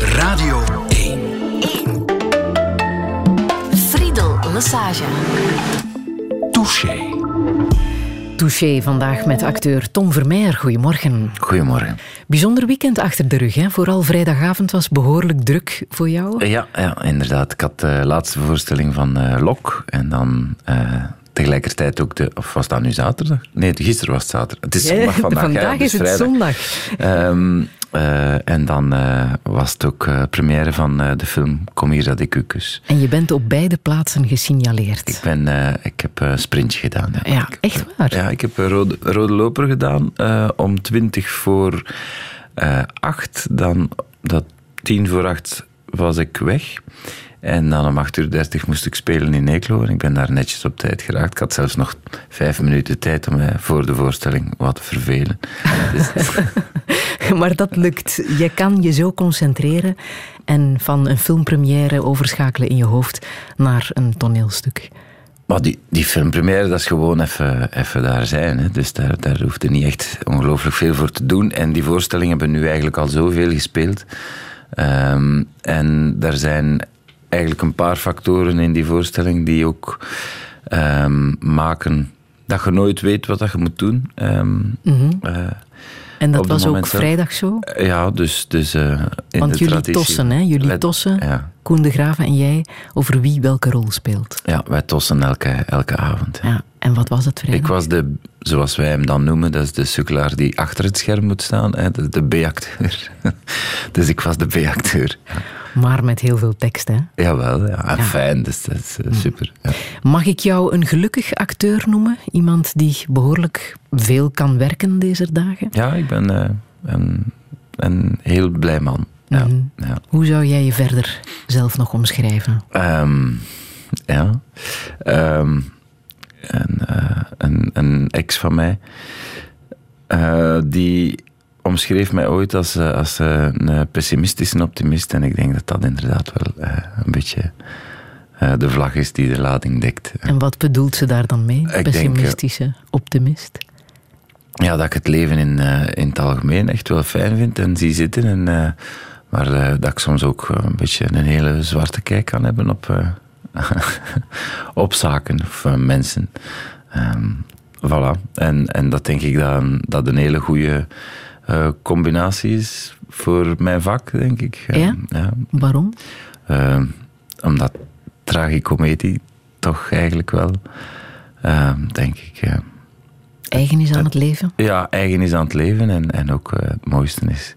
Radio 1. 1. Friedel Massage. Touché. Touché vandaag met acteur Tom Vermeijer. Goedemorgen. Goedemorgen. Bijzonder weekend achter de rug. Hè? Vooral vrijdagavond was behoorlijk druk voor jou. Ja, ja inderdaad. Ik had de laatste voorstelling van uh, Lok. En dan uh, tegelijkertijd ook de... Of was dat nu zaterdag? Nee, gisteren was het zaterdag. Het is zondag vandaag. vandaag ja, is dus het zondag. Um, uh, en dan uh, was het ook uh, première van de film Kom hier dat ik u kus. En je bent op beide plaatsen gesignaleerd. Ik, ben, ik heb een sprintje gedaan. Ja, ja ik, echt waar? Ja, ik heb een rode, rode loper gedaan om 20 voor 8. Dan, dat 10 voor 8 was ik weg. En dan om 8 uur 30 moest ik spelen in Eeklo. En ik ben daar netjes op tijd geraakt. Ik had zelfs nog vijf minuten tijd om mij voor de voorstelling wat te vervelen. dus... maar dat lukt. Je kan je zo concentreren en van een filmpremière overschakelen in je hoofd naar een toneelstuk. Maar die, die filmpremière, dat is gewoon even, even daar zijn. Hè. Dus daar, daar hoeft er niet echt ongelooflijk veel voor te doen. En die voorstellingen hebben nu eigenlijk al zoveel gespeeld. Um, en daar zijn eigenlijk een paar factoren in die voorstelling die ook um, maken dat je nooit weet wat dat je moet doen. Um, mm -hmm. uh, en dat was ook vrijdag zo? Ja, dus... dus uh, in Want de jullie traditie, tossen, hè? Jullie wij, tossen, ja. Koen de Graven en jij, over wie welke rol speelt. Ja, wij tossen elke, elke avond. Ja. En wat was het vrijdag? Ik was de, zoals wij hem dan noemen, dat is de sukkelaar die achter het scherm moet staan. Hè, de, de B-acteur. dus ik was de B-acteur. Maar met heel veel tekst, hè? Jawel, ja. En ja. fijn, dus dat is uh, super. Ja. Mag ik jou een gelukkig acteur noemen? Iemand die behoorlijk veel kan werken deze dagen? Ja, ik ben uh, een, een heel blij man. Ja, mm -hmm. ja. Hoe zou jij je verder zelf nog omschrijven? Um, ja. Um, een, uh, een, een, ex van mij, uh, die omschreef mij ooit als, uh, als een pessimistische optimist. En ik denk dat dat inderdaad wel een beetje de vlag is die de lading dekt. En wat bedoelt ze daar dan mee, Ik pessimistische denk, optimist? Ja, dat ik het leven in, in het algemeen echt wel fijn vind en zie zitten. En, maar dat ik soms ook een beetje een hele zwarte kijk kan hebben op op zaken of mensen. Um, voilà. En, en dat denk ik dat, dat een hele goede uh, combinatie is voor mijn vak, denk ik. Ja? ja. Waarom? Uh, omdat tragicomedie toch eigenlijk wel, denk ik... eigen is aan het leven? Ja, eigen is aan het leven en, en ook het mooiste is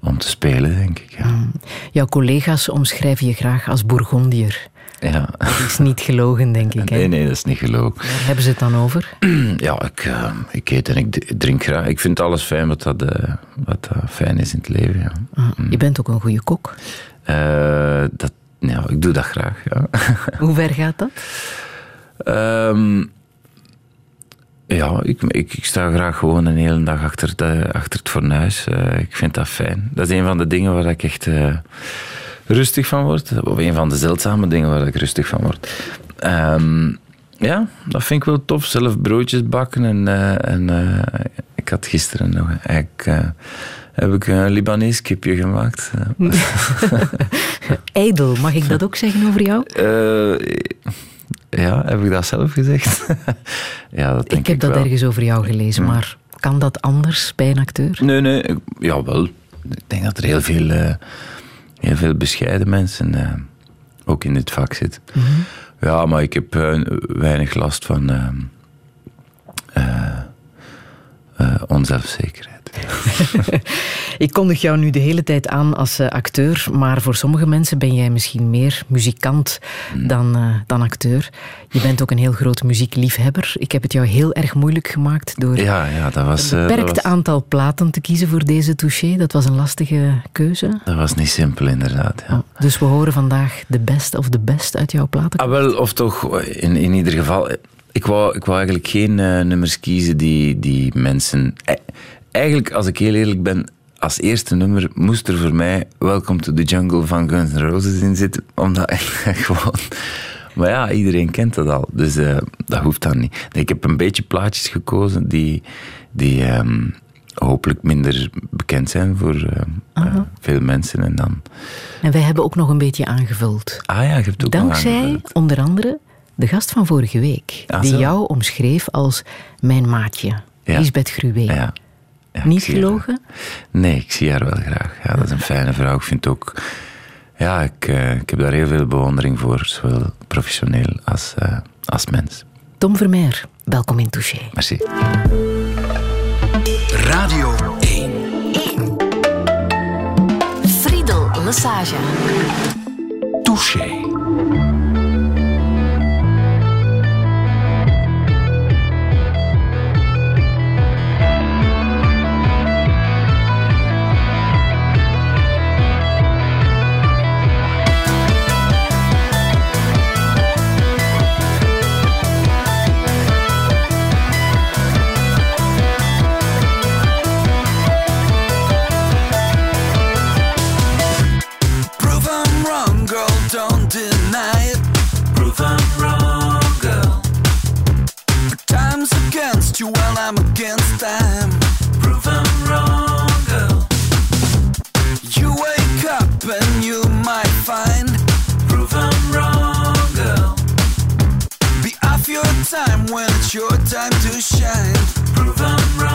om te spelen, denk ik. Ja. Mm. Jouw collega's omschrijven je graag als Bourgondier. Ja. Dat is niet gelogen, denk ik. Hè? Nee, nee, dat is niet gelogen. Waar hebben ze het dan over? Ja, ik, uh, ik eet en ik drink graag. Ik vind alles fijn wat, dat, uh, wat dat fijn is in het leven. Ja. Ah, je bent ook een goede kok. Uh, dat, ja, ik doe dat graag. Ja. Hoe ver gaat dat? Um, ja, ik, ik, ik, sta graag gewoon een hele dag achter, de, achter het fornuis. ik vind dat fijn. Dat is een van de dingen waar ik echt rustig van word. Of een van de zeldzame dingen waar ik rustig van word. Um, ja, dat vind ik wel tof. Zelf broodjes bakken. En, uh, en uh, ik had gisteren nog eigenlijk, uh, heb ik een Libanees kipje gemaakt. Ijdel, mag ik dat ook zeggen over jou? ja, heb ik dat zelf gezegd? ja, dat denk ik heb ik dat wel. ergens over jou gelezen, Hmm. maar kan dat anders bij een acteur? Nee, nee, jawel. Ik denk dat er heel veel heel veel bescheiden mensen uh, ook in dit vak zitten. Mm -hmm. Ja, maar ik heb uh, weinig last van uh, ik kondig jou nu de hele tijd aan als acteur, maar voor sommige mensen ben jij misschien meer muzikant Hmm. dan, dan acteur. Je bent ook een heel groot muziekliefhebber. Ik heb het jou heel erg moeilijk gemaakt door ja, ja, dat was, een beperkt dat was, aantal platen te kiezen voor deze touché. Dat was een lastige keuze. Dat was niet simpel, inderdaad. Ja. Oh, dus we horen vandaag de best of the best uit jouw platen. Ah, wel, of toch, in, in ieder geval... Ik wou, ik wou eigenlijk geen uh, nummers kiezen die, die mensen... Eigenlijk, als ik heel eerlijk ben, als eerste nummer moest er voor mij Welcome to the Jungle van Guns N' Roses in zitten. Omdat gewoon... Maar ja, iedereen kent dat al. Dus uh, dat hoeft dan niet. Ik heb een beetje plaatjes gekozen die, die, um, hopelijk minder bekend zijn voor uh, uh, veel mensen. En, dan... en wij hebben ook nog een beetje aangevuld. Ah ja, je hebt ook Dankzij aangevuld. onder andere de gast van vorige week, Ah, die zo. jou omschreef als mijn maatje, Ja. Lisbeth Gruwe. Ja. Ja, Niet haar- gelogen? Nee, ik zie haar wel graag. Ja, dat is een fijne vrouw. Ik vind ook... Ja, ik, eh, ik heb daar heel veel bewondering voor. Zowel professioneel als, eh, als mens. Tom Vermeer, welkom in Touché. Merci. Radio 1. Friedel Lesage. Touché. Against you while I'm against time. Prove I'm wrong, girl. You wake up and you might find. Prove I'm wrong, girl. Be off your time when it's your time to shine. Prove I'm wrong,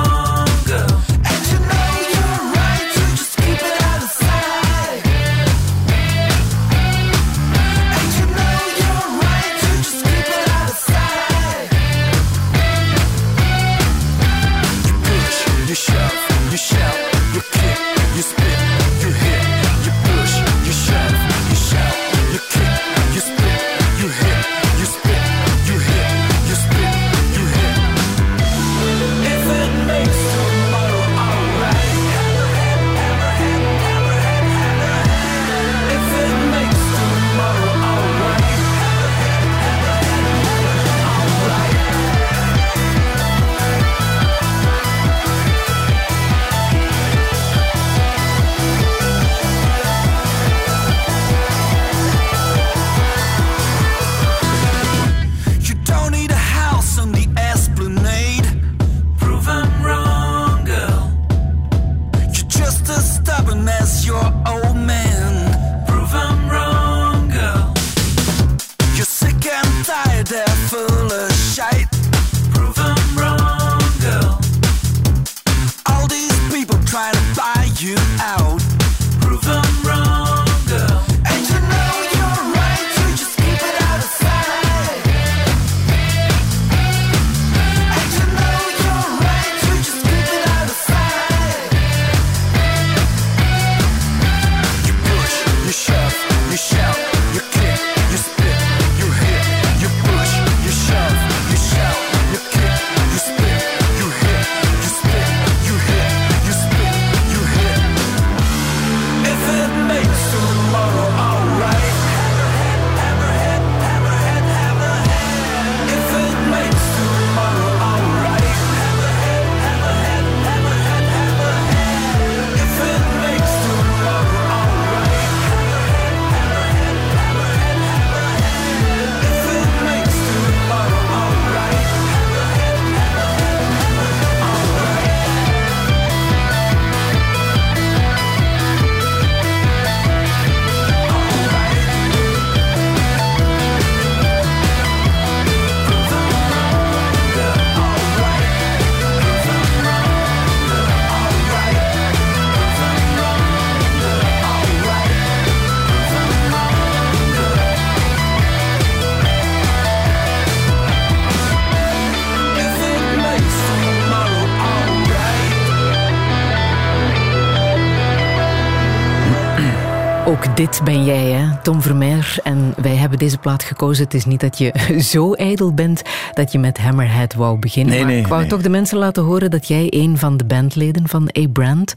dit ben jij, hè? Tom Vermeer. En wij hebben deze plaat gekozen. Het is niet dat je zo ijdel bent dat je met Hammerhead wou beginnen. Nee, maar nee, ik wou nee. toch de mensen laten horen dat jij een van de bandleden van A-Brand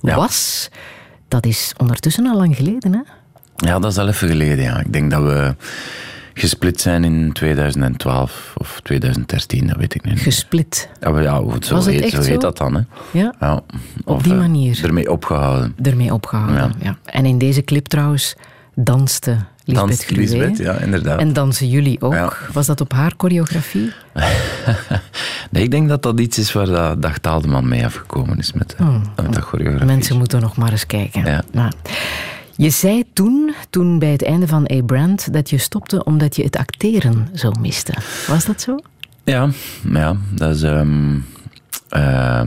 Ja. was. Dat is ondertussen al lang geleden, hè? Ja, dat is al even geleden, ja. Ik denk dat we gesplit zijn in 2012 of 2013, dat weet ik niet. Gesplit. Ja, maar ja, goed, zo, heet, echt zo zo? heet dat dan, hè. Ja, Ja. Of, die eh, manier. Ermee opgehouden. ermee opgehouden. Ja. Ja. En in deze clip trouwens danste Lisbeth Danst. Lisbeth, ja, inderdaad. En dansen jullie ook? Ja. Was dat op haar choreografie? Nee, ik denk dat dat iets is waar dat Dag Taaldeman mee afgekomen is met, eh, met dat choreografie. Mensen moeten nog maar eens kijken. Ja. Nou, je zei toen, toen bij het einde van A Brand, dat je stopte omdat je het acteren zo miste. Was dat zo? Ja, ja dat is. ehm, eh,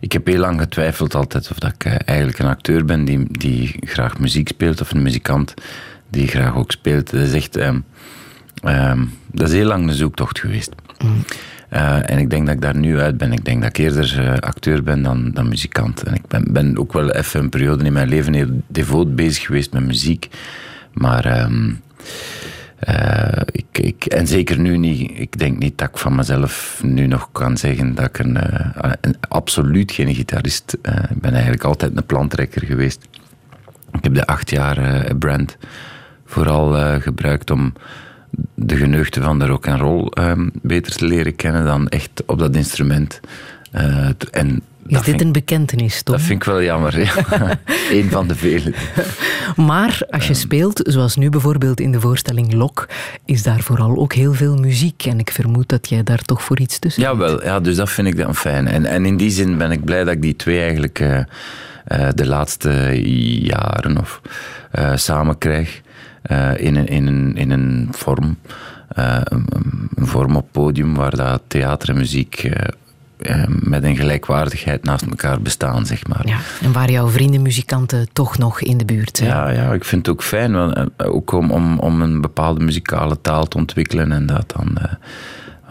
ik heb heel lang getwijfeld altijd of dat ik eh, eigenlijk een acteur ben die, die graag muziek speelt of een muzikant die graag ook speelt. Dat is echt. ehm, ehm, dat is heel lang een zoektocht geweest. Eh, en ik denk dat ik daar nu uit ben. Ik denk dat ik eerder eh, acteur ben dan, dan muzikant. En ik ben, ben ook wel even een periode in mijn leven heel devoot bezig geweest met muziek. Maar ehm, eh, ik, ik, en zeker nu niet. Ik denk niet dat ik van mezelf nu nog kan zeggen dat ik een, een- absoluut geen gitarist eh, Ik ben eigenlijk altijd een plantrekker geweest. Ik heb de acht jaar Brand vooral gebruikt om de geneugten van de rock and roll ehm, beter te leren kennen dan echt op dat instrument. Eh, en Is dat dit een bekentenis, Tom? dat vind ik wel jammer. Ja. Eén van de vele. Maar als je speelt, zoals nu bijvoorbeeld in de voorstelling Lok, is daar vooral ook heel veel muziek. En ik vermoed dat jij daar toch voor iets tussen Jawel, ja, dus dat vind ik dan fijn. En, en in die zin ben ik blij dat ik die twee eigenlijk eh, eh, de laatste jaren of samen krijg. Eh, in, een, in, een, in een vorm. eh, een, een vorm op podium waar dat theater en muziek eh, met een gelijkwaardigheid naast elkaar bestaan, zeg maar. Ja, en waar jouw vrienden muzikanten toch nog in de buurt zijn. Ja, ja, ik vind het ook fijn, ook om, om, om een bepaalde muzikale taal te ontwikkelen en dat dan,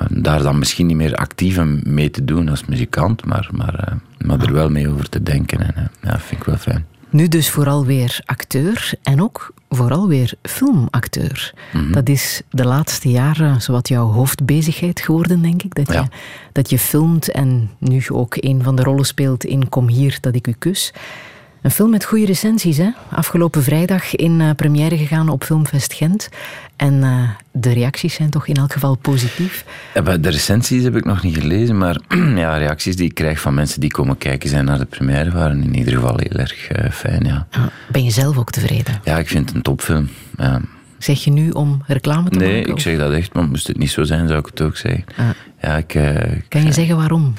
daar dan misschien niet meer actief mee te doen als muzikant, maar, maar, maar er wel mee over te denken. En, ja, vind ik wel fijn. Nu dus vooral weer acteur en ook vooral weer filmacteur. Mhm. Dat is de laatste jaren zowat jouw hoofdbezigheid geworden, denk ik. Dat, Ja. je, dat je filmt en nu ook een van de rollen speelt in Kom hier, dat ik u kus. Een film met goede recensies, hè? Afgelopen vrijdag in eh, première gegaan op Filmfest Gent. En eh, de reacties zijn toch in elk geval positief. De recensies heb ik nog niet gelezen, maar ja, reacties die ik krijg van mensen die komen kijken zijn naar de première waren in ieder geval heel erg eh, fijn. Ja. Ah, Ben je zelf ook tevreden? ja, ik vind het een topfilm. Ja. Zeg je nu om reclame te Nee, maken? ik of- zeg dat echt, maar moest het niet zo zijn, zou ik het ook zeggen. Ah. Ja, ik, ik- Kan je zeggen waarom?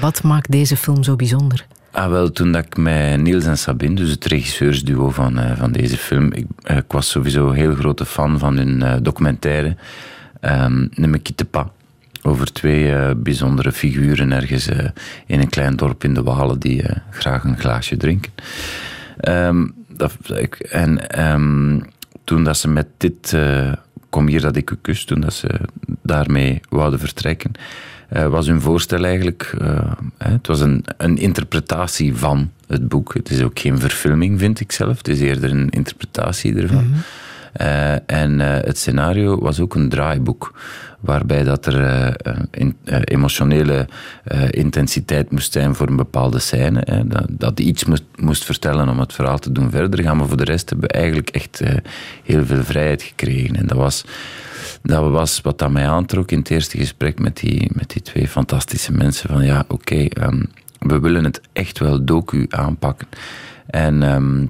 Wat maakt deze film zo bijzonder? Ah, wel, toen dat ik met Niels en Sabine, dus het regisseursduo van, eh, van deze film, ik, eh, ik was sowieso een heel grote fan van hun eh, documentaire, ehm Ne me quitte pas. Over twee bijzondere figuren ergens in een klein dorp in de Walen die graag een glaasje drinken. Ehm, dat, ik, en ehm, toen dat ze met dit Kom hier dat ik u kus, toen dat ze daarmee wouden vertrekken, eh, was hun voorstel eigenlijk... eh, hè, het was een, een interpretatie van het boek. Het is ook geen verfilming, vind ik zelf. Het is eerder een interpretatie ervan. Eh, en het scenario was ook een draaiboek, waarbij dat er in, emotionele intensiteit moest zijn voor een bepaalde scène. Hè, dat, dat iets moest, moest vertellen om het verhaal te doen verder gaan. Maar voor de rest hebben we eigenlijk echt heel veel vrijheid gekregen. En dat was, dat was wat dat mij aantrok in het eerste gesprek met die, met die twee fantastische mensen. Van ja, oké, ehm, we willen het echt wel docu aanpakken. En... ehm,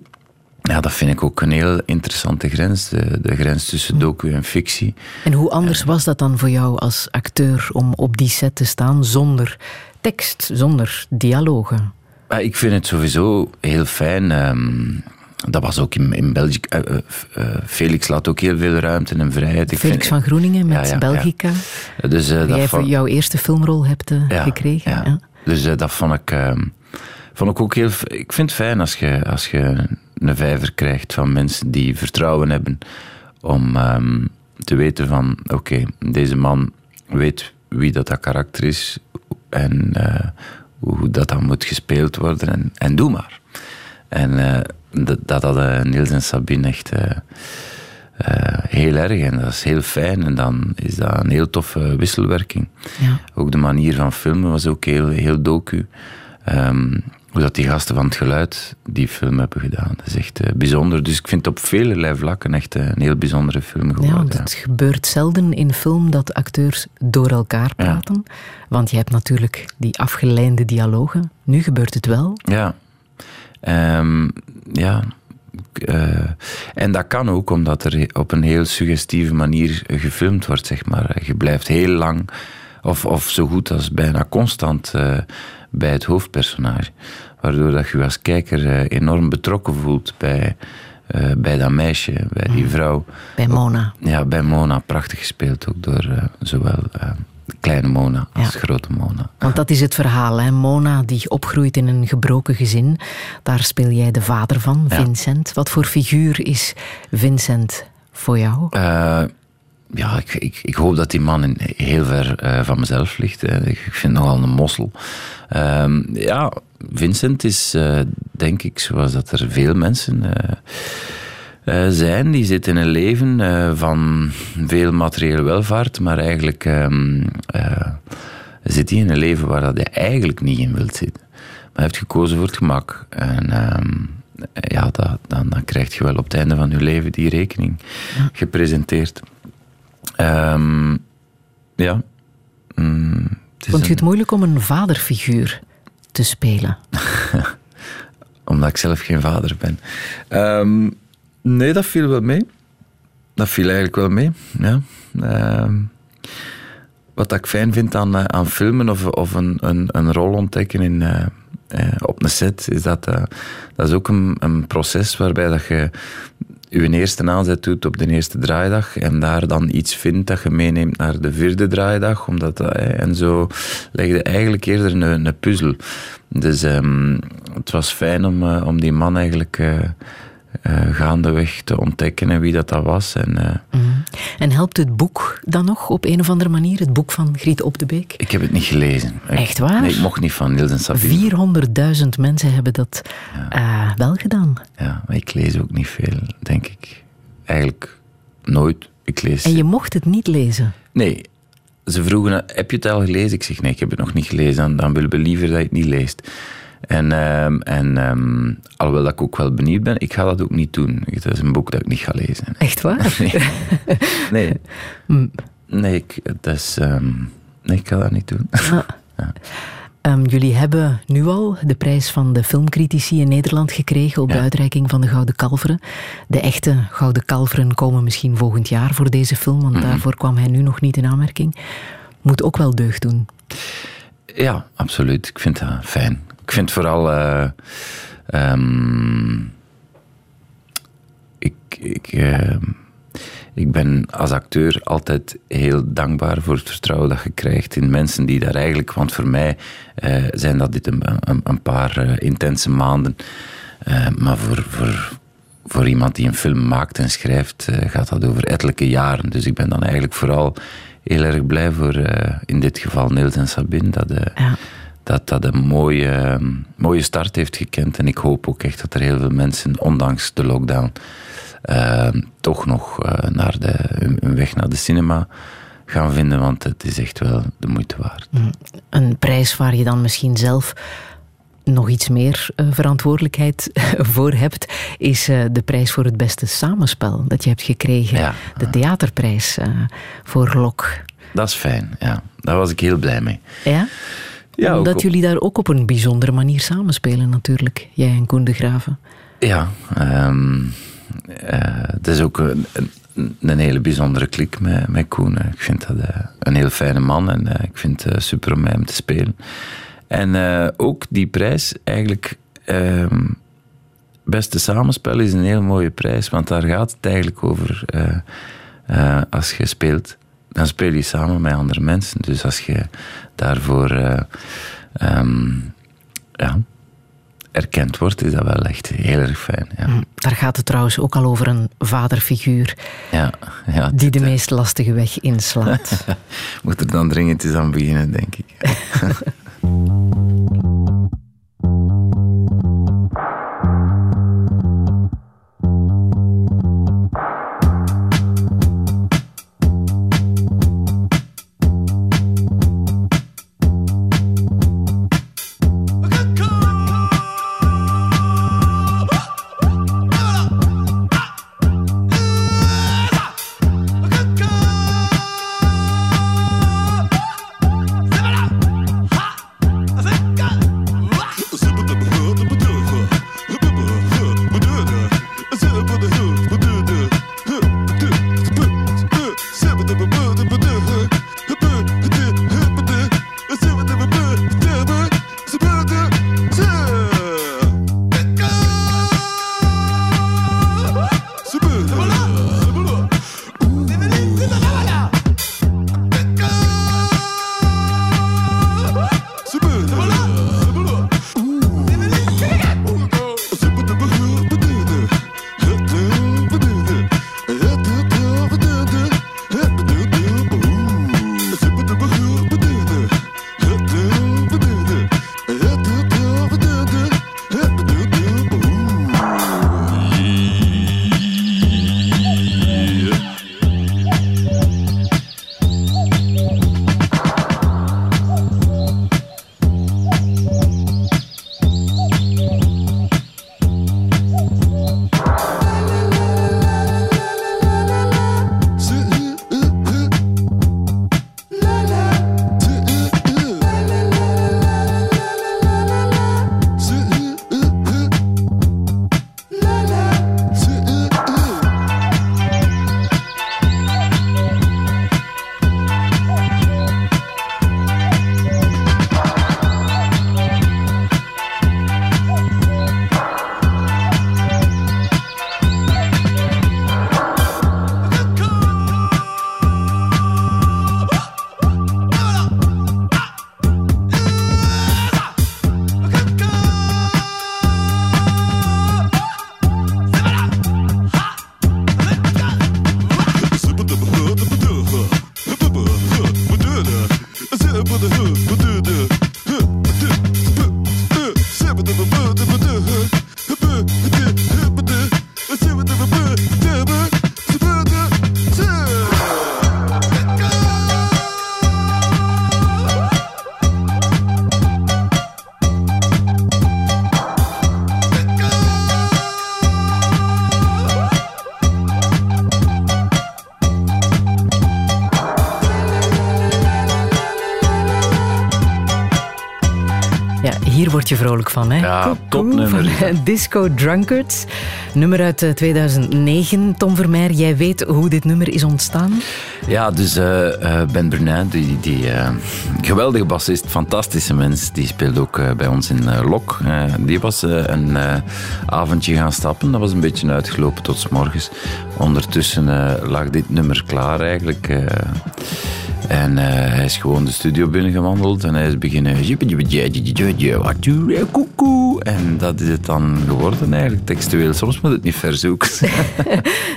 ja, dat vind ik ook een heel interessante grens. De, de grens tussen docu en fictie. En hoe anders was dat dan voor jou als acteur om op die set te staan zonder tekst, zonder dialogen? Ik vind het sowieso heel fijn. ehm, dat was ook in, in België. eh, eh, eh, Felix laat ook heel veel ruimte en vrijheid. Ik Felix vind- van Groeningen met Ja, ja, ja. Belgica, Dus, dat jij voor jouw eerste filmrol hebt gekregen. Dus dat vond ik, ehm, vond ik ook heel... Ik vind het fijn als je, als je een vijver krijgt van mensen die vertrouwen hebben om ehm, te weten van... Oké, deze man weet wie dat, dat karakter is en hoe dat dan moet gespeeld worden en, en doe maar. En dat, dat hadden Niels en Sabine echt... eh, eh, heel erg en dat is heel fijn en dan is dat een heel toffe wisselwerking. Ja. Ook de manier van filmen was ook heel, heel docu. Ehm, hoe dat die gasten van het geluid die film hebben gedaan. Dat is echt eh, bijzonder. Dus ik vind het op vele vlakken echt een heel bijzondere film Ja, geworden. want het gebeurt zelden in film dat acteurs door elkaar praten. Want je hebt natuurlijk die afgeleide dialogen. Nu gebeurt het wel. Ja. Ehm, ja. Eh, en dat kan ook omdat er op een heel suggestieve manier gefilmd wordt, zeg maar. Je blijft heel lang, of, of zo goed als bijna constant, uh, bij het hoofdpersonage. Waardoor dat je als kijker uh, enorm betrokken voelt bij, bij dat meisje, bij die vrouw. Bij Mona. Ja, bij Mona. Prachtig gespeeld ook door zowel kleine Mona als grote Mona. Want dat is het verhaal, hè? Mona die opgroeit in een gebroken gezin. Daar speel jij de vader van, Vincent. Wat voor figuur is Vincent voor jou? Uh, ja, ik, ik, ik, hoop dat die man heel ver uh, van mezelf ligt. Hè. Ik vind nogal een mossel. Uh, ja, Vincent is, uh, denk ik, zoals dat er veel mensen uh, zijn. Die zitten in een leven uh, van veel materiële welvaart, maar eigenlijk uh, zit hij in een leven waar dat hij eigenlijk niet in wilt zitten. Maar hij heeft gekozen voor het gemak. En ehm, ja, dat, dan, dan krijg je wel op het einde van je leven die rekening ja. gepresenteerd. Um, ja. Mm, Vond je het een... moeilijk om een vaderfiguur te spelen? Omdat ik zelf geen vader ben. Um, Nee, dat viel wel mee. Dat viel eigenlijk wel mee, ja. Uh, wat ik fijn vind aan, uh, aan filmen of, of een, een, een rol ontdekken in, uh, op een set, is dat dat is ook een, een proces waarbij dat je je eerste aanzet doet op de eerste draaidag en daar dan iets vindt dat je meeneemt naar de vierde draaidag. Omdat, en zo leg je eigenlijk eerder een, een puzzel. Dus um, het was fijn om, om die man eigenlijk uh, gaandeweg te ontdekken en wie dat, dat was. En, uh, mm. en helpt het boek dan nog op een of andere manier? Het boek van Griet Op de Beek? Ik heb het niet gelezen. Echt waar? Nee, ik mocht niet van Niels en Sabine. 400.000 mensen hebben dat ja. uh, wel gedaan. Ja, maar ik lees ook niet veel, denk ik. Eigenlijk nooit. Ik lees... En je mocht het niet lezen? Nee. Ze vroegen, heb je het al gelezen? Ik zeg, nee, ik heb het nog niet gelezen. Dan, dan willen we liever dat je het niet leest. En, um, en um, alhoewel dat ik ook wel benieuwd ben, ik ga dat ook niet doen. Het is een boek dat ik niet ga lezen. Echt waar? nee. Nee, mm. nee, ik, dat is, um, nee, ik ga dat niet doen. Ah. ja. jullie hebben nu al de prijs van de filmcritici in Nederland gekregen op ja. de uitreiking van de Gouden Kalveren. De echte Gouden Kalveren komen misschien volgend jaar voor deze film, want mm -hmm. daarvoor kwam hij nu nog niet in aanmerking. Moet ook wel deugd doen. Ja, absoluut. Ik vind dat fijn. Ik vind vooral. Uh, um, ik, ik, uh, ik ben als acteur altijd heel dankbaar voor het vertrouwen dat je krijgt in mensen die daar eigenlijk. Want voor mij uh, zijn dat dit een, een, paar intense maanden. maar voor, voor, voor iemand die een film maakt en schrijft, gaat dat over ettelijke jaren. Dus ik ben dan eigenlijk vooral heel erg blij voor, in dit geval Niels en Sabine, dat, ja dat dat een mooie, mooie start heeft gekend. En ik hoop ook echt dat er heel veel mensen, ondanks de lockdown, uh, toch nog uh, naar de, hun weg naar de cinema gaan vinden. Want het is echt wel de moeite waard. Mm. Een prijs waar je dan misschien zelf nog iets meer uh, verantwoordelijkheid voor hebt, is uh, de prijs voor het beste samenspel dat je hebt gekregen. Ja. De theaterprijs uh, voor Lok. Dat is fijn, ja. Daar was ik heel blij mee. Ja? Ja, Omdat jullie daar ook op een bijzondere manier samenspelen natuurlijk, jij en Koen de Graven. Ja, um, uh, het is ook een, een, een, hele bijzondere klik met, met Koen. Ik vind dat uh, een heel fijne man en uh, ik vind het super om met hem te spelen. En ook die prijs, eigenlijk, um, beste samenspel is een heel mooie prijs, want daar gaat het eigenlijk over als je speelt dan speel je samen met andere mensen. Dus als je daarvoor uh, um, ja, erkend wordt, is dat wel echt heel erg fijn. Ja. Mm, daar gaat het trouwens ook al over een vaderfiguur ja, ja, die de meest lastige weg inslaat. Moet er dan dringend eens aan beginnen, denk ik. word je vrolijk van, hè? Ja, topnummer. Disco Drunkards. Nummer uit 2009. Eh, Tom Vermeer, jij weet hoe dit nummer is ontstaan? Ja, dus uh, Ben Brunin, die, die geweldige bassist, fantastische mens, die speelt ook bij ons in Lok. die was een avondje gaan stappen. Dat was een beetje uitgelopen tot s morgens. Ondertussen lag dit nummer klaar eigenlijk. En uh, hij is gewoon de studio binnengewandeld en hij is beginnen. En dat is het dan geworden eigenlijk, textueel. Soms moet het niet verzoeken.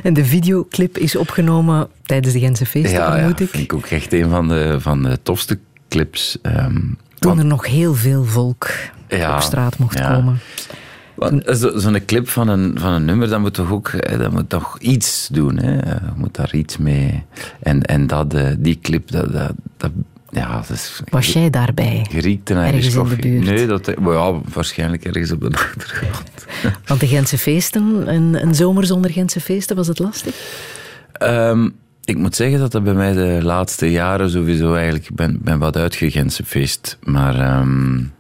en de videoclip is opgenomen tijdens de Gentse feesten, ja, vermoed ja, ik. vind ik ook echt een van de, van de tofste clips. Um, Toen er nog heel veel volk ja, op straat mocht komen. Zo'n zo clip van een, van een nummer, dat moet toch ook eh, dat moet toch iets doen. Hè? Je moet daar iets mee. En, en dat, eh, die clip, dat, dat, dat ja, is, Was jij daarbij? Geriekte ergens in de buurt? Nee, dat, ja, waarschijnlijk ergens op de achtergrond. Want de Gentse feesten, een, een zomer zonder Gentse feesten, was het lastig? Um, ik moet zeggen dat dat bij mij de laatste jaren sowieso eigenlijk... Ik ben, ben wat uitgegentse feest, maar... Um,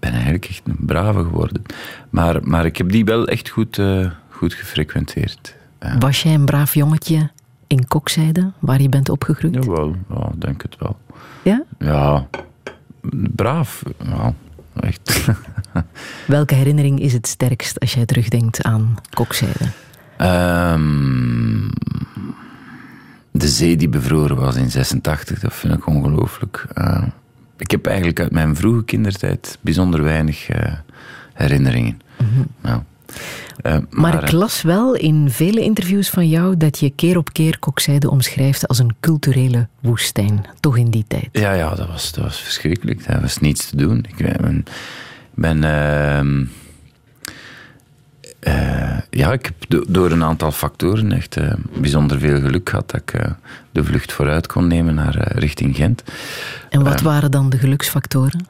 ben eigenlijk echt een brave geworden. Maar, maar ik heb die wel echt goed, uh, goed gefrequenteerd. Ja. Was jij een braaf jongetje in Kokzijde, waar je bent opgegroeid? Jawel, ja, denk het wel. Ja? Ja, braaf. Ja, echt. Welke herinnering is het sterkst als jij terugdenkt aan Kokzijde? Um, de zee die bevroren was in 86, dat vind ik ongelooflijk. Uh, ik heb eigenlijk uit mijn vroege kindertijd bijzonder weinig uh, herinneringen. Mm -hmm. nou, uh, maar, maar, ik las wel in vele interviews van jou dat je keer op keer Kokzijde omschrijft als een culturele woestijn. Toch in die tijd? Ja, ja dat, was, dat was verschrikkelijk. Dat was niets te doen. Ik ben... ben uh, uh, ja, ik heb do door een aantal factoren echt uh, bijzonder veel geluk gehad dat ik uh, de vlucht vooruit kon nemen naar richting Gent. En wat waren dan de geluksfactoren?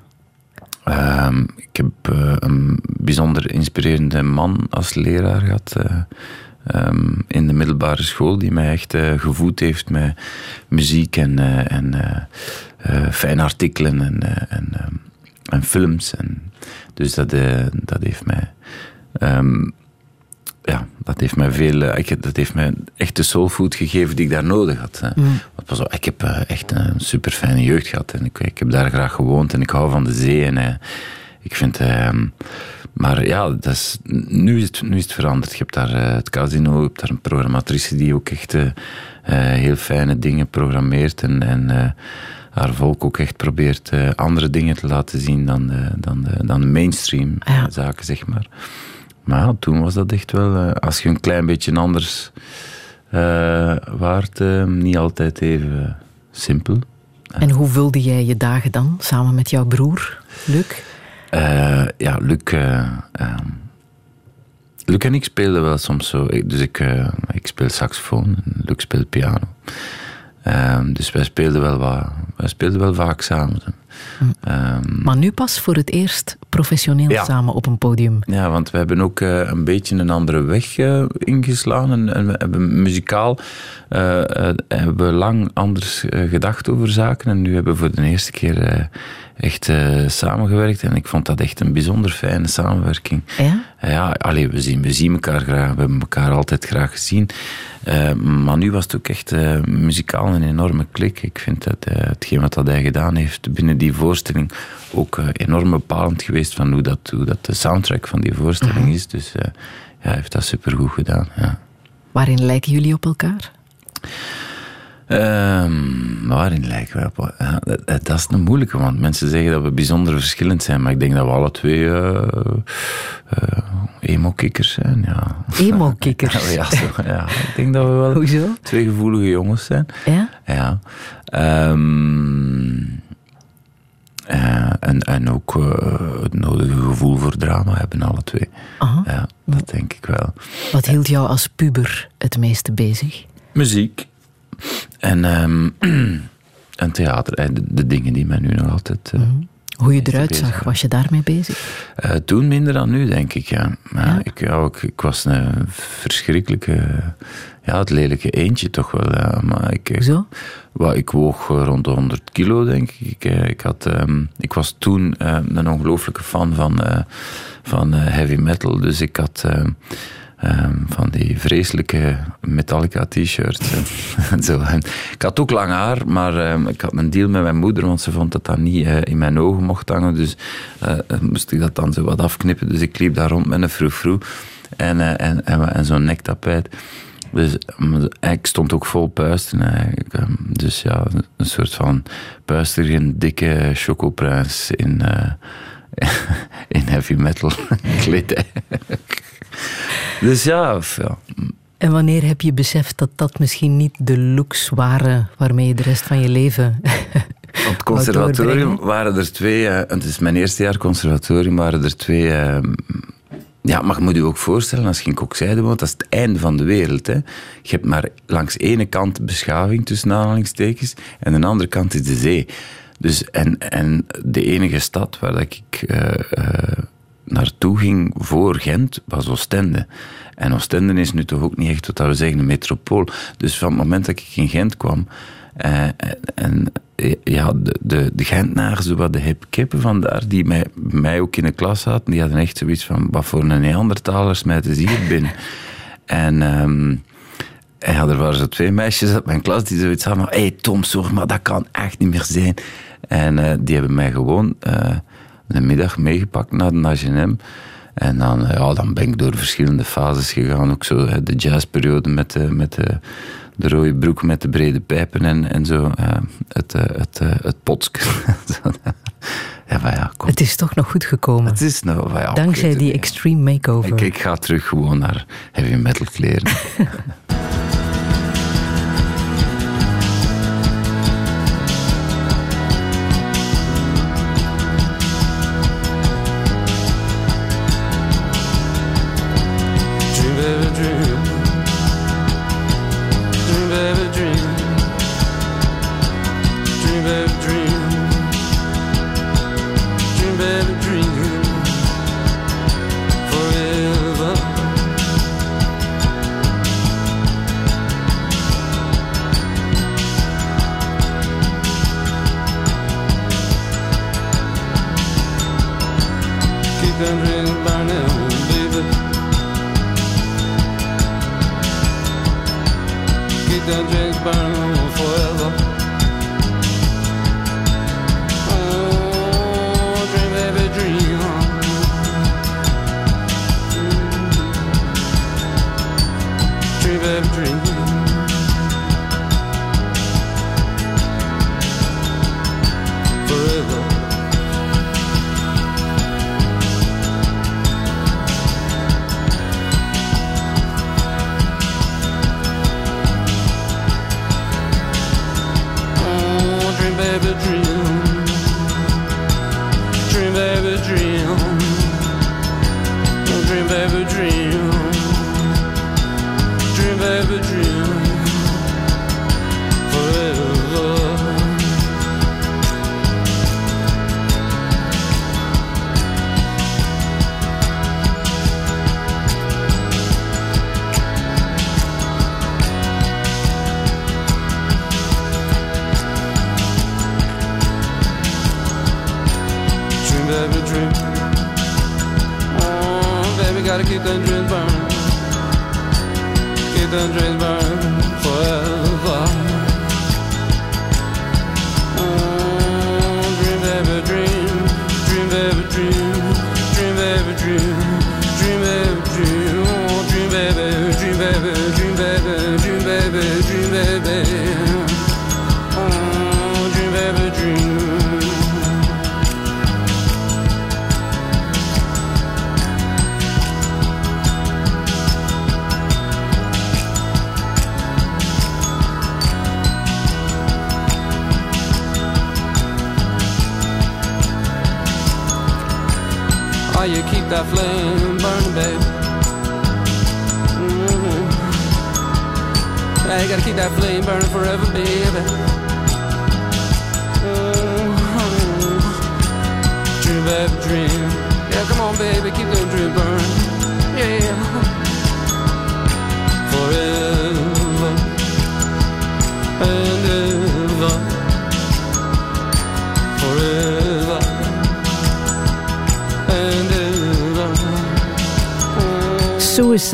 Ehm, ik heb een bijzonder inspirerende man als leraar gehad um, in de middelbare school, die mij echt gevoed heeft met muziek en, en fijne artikelen en, en, en films. En, dus dat, dat heeft mij Um, ja, dat heeft mij veel, ik, dat heeft mij echt de soulfood gegeven die ik daar nodig had. Hè. Mm. Pas op, ik heb uh, echt een super fijne jeugd gehad en ik, ik, heb daar graag gewoond en ik hou van de zee. En uh, ik vind, uh, maar ja, dat is, nu, is het, nu is het veranderd. Je hebt daar het casino, je hebt daar een programmatrice die ook echt heel fijne dingen programmeert en, en haar volk ook echt probeert andere dingen te laten zien dan de, dan de, dan de mainstream ja. zaken, zeg maar. Maar ja, toen was dat echt wel... eh, als je een klein beetje anders eh, waart, eh, niet altijd even simpel. En hoe vulde jij je dagen dan, samen met jouw broer, Luc? Ja, Luc... eh, ehm, Luc en ik speelden wel soms zo. Dus ik, ik speel saxofoon en Luc speelt piano. Ehm, dus wij speelden wel, wat, wij speelden wel vaak samen. Ehm, Maar nu pas voor het eerst professioneel Ja. samen op een podium. Ja, want we hebben ook eh, een beetje een andere weg eh, ingeslaan. En, en we hebben muzikaal eh, hebben we lang anders gedacht over zaken. En nu hebben we voor de eerste keer echt samengewerkt. En ik vond dat echt een bijzonder fijne samenwerking. Ja? Ja, allee, we, zien, we zien elkaar graag. We hebben elkaar altijd graag gezien. Maar nu was het ook echt muzikaal een enorme klik. Ik vind dat hetgeen wat dat hij gedaan heeft binnen die voorstelling ook eh, enorm bepalend geweest van hoe dat, hoe dat de soundtrack van die voorstelling is. Dus eh, ja, hij heeft dat supergoed gedaan. Ja. Waarin lijken jullie op elkaar? Ehm, waarin lijken we op? Ja, dat, is een moeilijke, want mensen zeggen dat we bijzonder verschillend zijn, maar ik denk dat we alle twee eh, emo-kikkers zijn. Ja. Emo-kikkers. ja, zo, ja, ik denk dat we wel Hoezo? twee gevoelige jongens zijn. Ja? Ja. Ehm, eh, en, en ook eh, het nodige gevoel voor drama hebben alle twee. Aha. Ja, dat denk ik wel. Wat hield jou als puber het meeste bezig? Muziek. En, ehm, en theater. En de, de dingen die mij nu nog altijd... eh, Hoe je eruit zag, was je daarmee bezig? eh, toen minder dan nu, denk ik. Ja. Maar Ja? Ik, ja, ik, ik was een verschrikkelijke... Ja, het lelijke eentje toch wel. Ja. Maar ik, ik, Hoezo? Wel, ik woog eh, rond de 100 kilo, denk ik. Ik, eh, ik, had, ehm, ik was toen eh, een ongelooflijke fan van, eh, van eh, heavy metal. Dus ik had ehm, ehm, van die vreselijke Metallica t-shirts. en- zo. Ik had ook lang haar, maar ehm, ik had een deal met mijn moeder, want ze vond dat dat niet eh, in mijn ogen mocht hangen. Dus eh, eh, moest ik dat dan zo wat afknippen. Dus ik liep daar rond met een froe-froe en, en, en, en zo'n nektapijt. Dus mm, ik stond ook vol puisten. Ehm, Dus ja, een soort van puisterige, dikke chocoprins in, in heavy metal kledij. dus ja, En wanneer heb je beseft dat dat misschien niet de looks waren waarmee je de rest van je leven... Op het conservatorium waren er twee, eh, het is mijn eerste jaar conservatorium, waren er twee. eh, ja, maar je moet je ook voorstellen, als je in Kokzijde woont, dat is het einde van de wereld. Hè. Je hebt maar langs ene kant beschaving, tussen aanhalingstekens, en aan de andere kant is de zee. Dus, en, en de enige stad waar dat ik eh, eh, naartoe ging voor Gent was Oostende. En Oostende is nu toch ook niet echt wat we zeggen een metropool. Dus van het moment dat ik in Gent kwam, eh, en, ja, de, de, de Gentenaren, zo wat de hip kippen vandaar, die mij, mij ook in de klas zaten, die hadden echt zoiets van, wat voor een Neandertaler smijten ze hier binnen? En... ehm, en er waren zo twee meisjes uit mijn klas die zoiets hadden. Hé hey, Tom, zorg maar, dat kan echt niet meer zijn. En eh, die hebben mij gewoon eh, een middag meegepakt naar de H&M. En dan, eh, ja, dan ben ik door verschillende fases gegaan. Ook zo de jazzperiode met, de, met de, de rode broek met de brede pijpen en, en zo. het, eh, het, het ja, maar ja, kom. Het is toch nog goed gekomen. Het is nou... ja, Dankzij die extreme makeover. Ik, ik ga terug gewoon naar heavy metal kleren.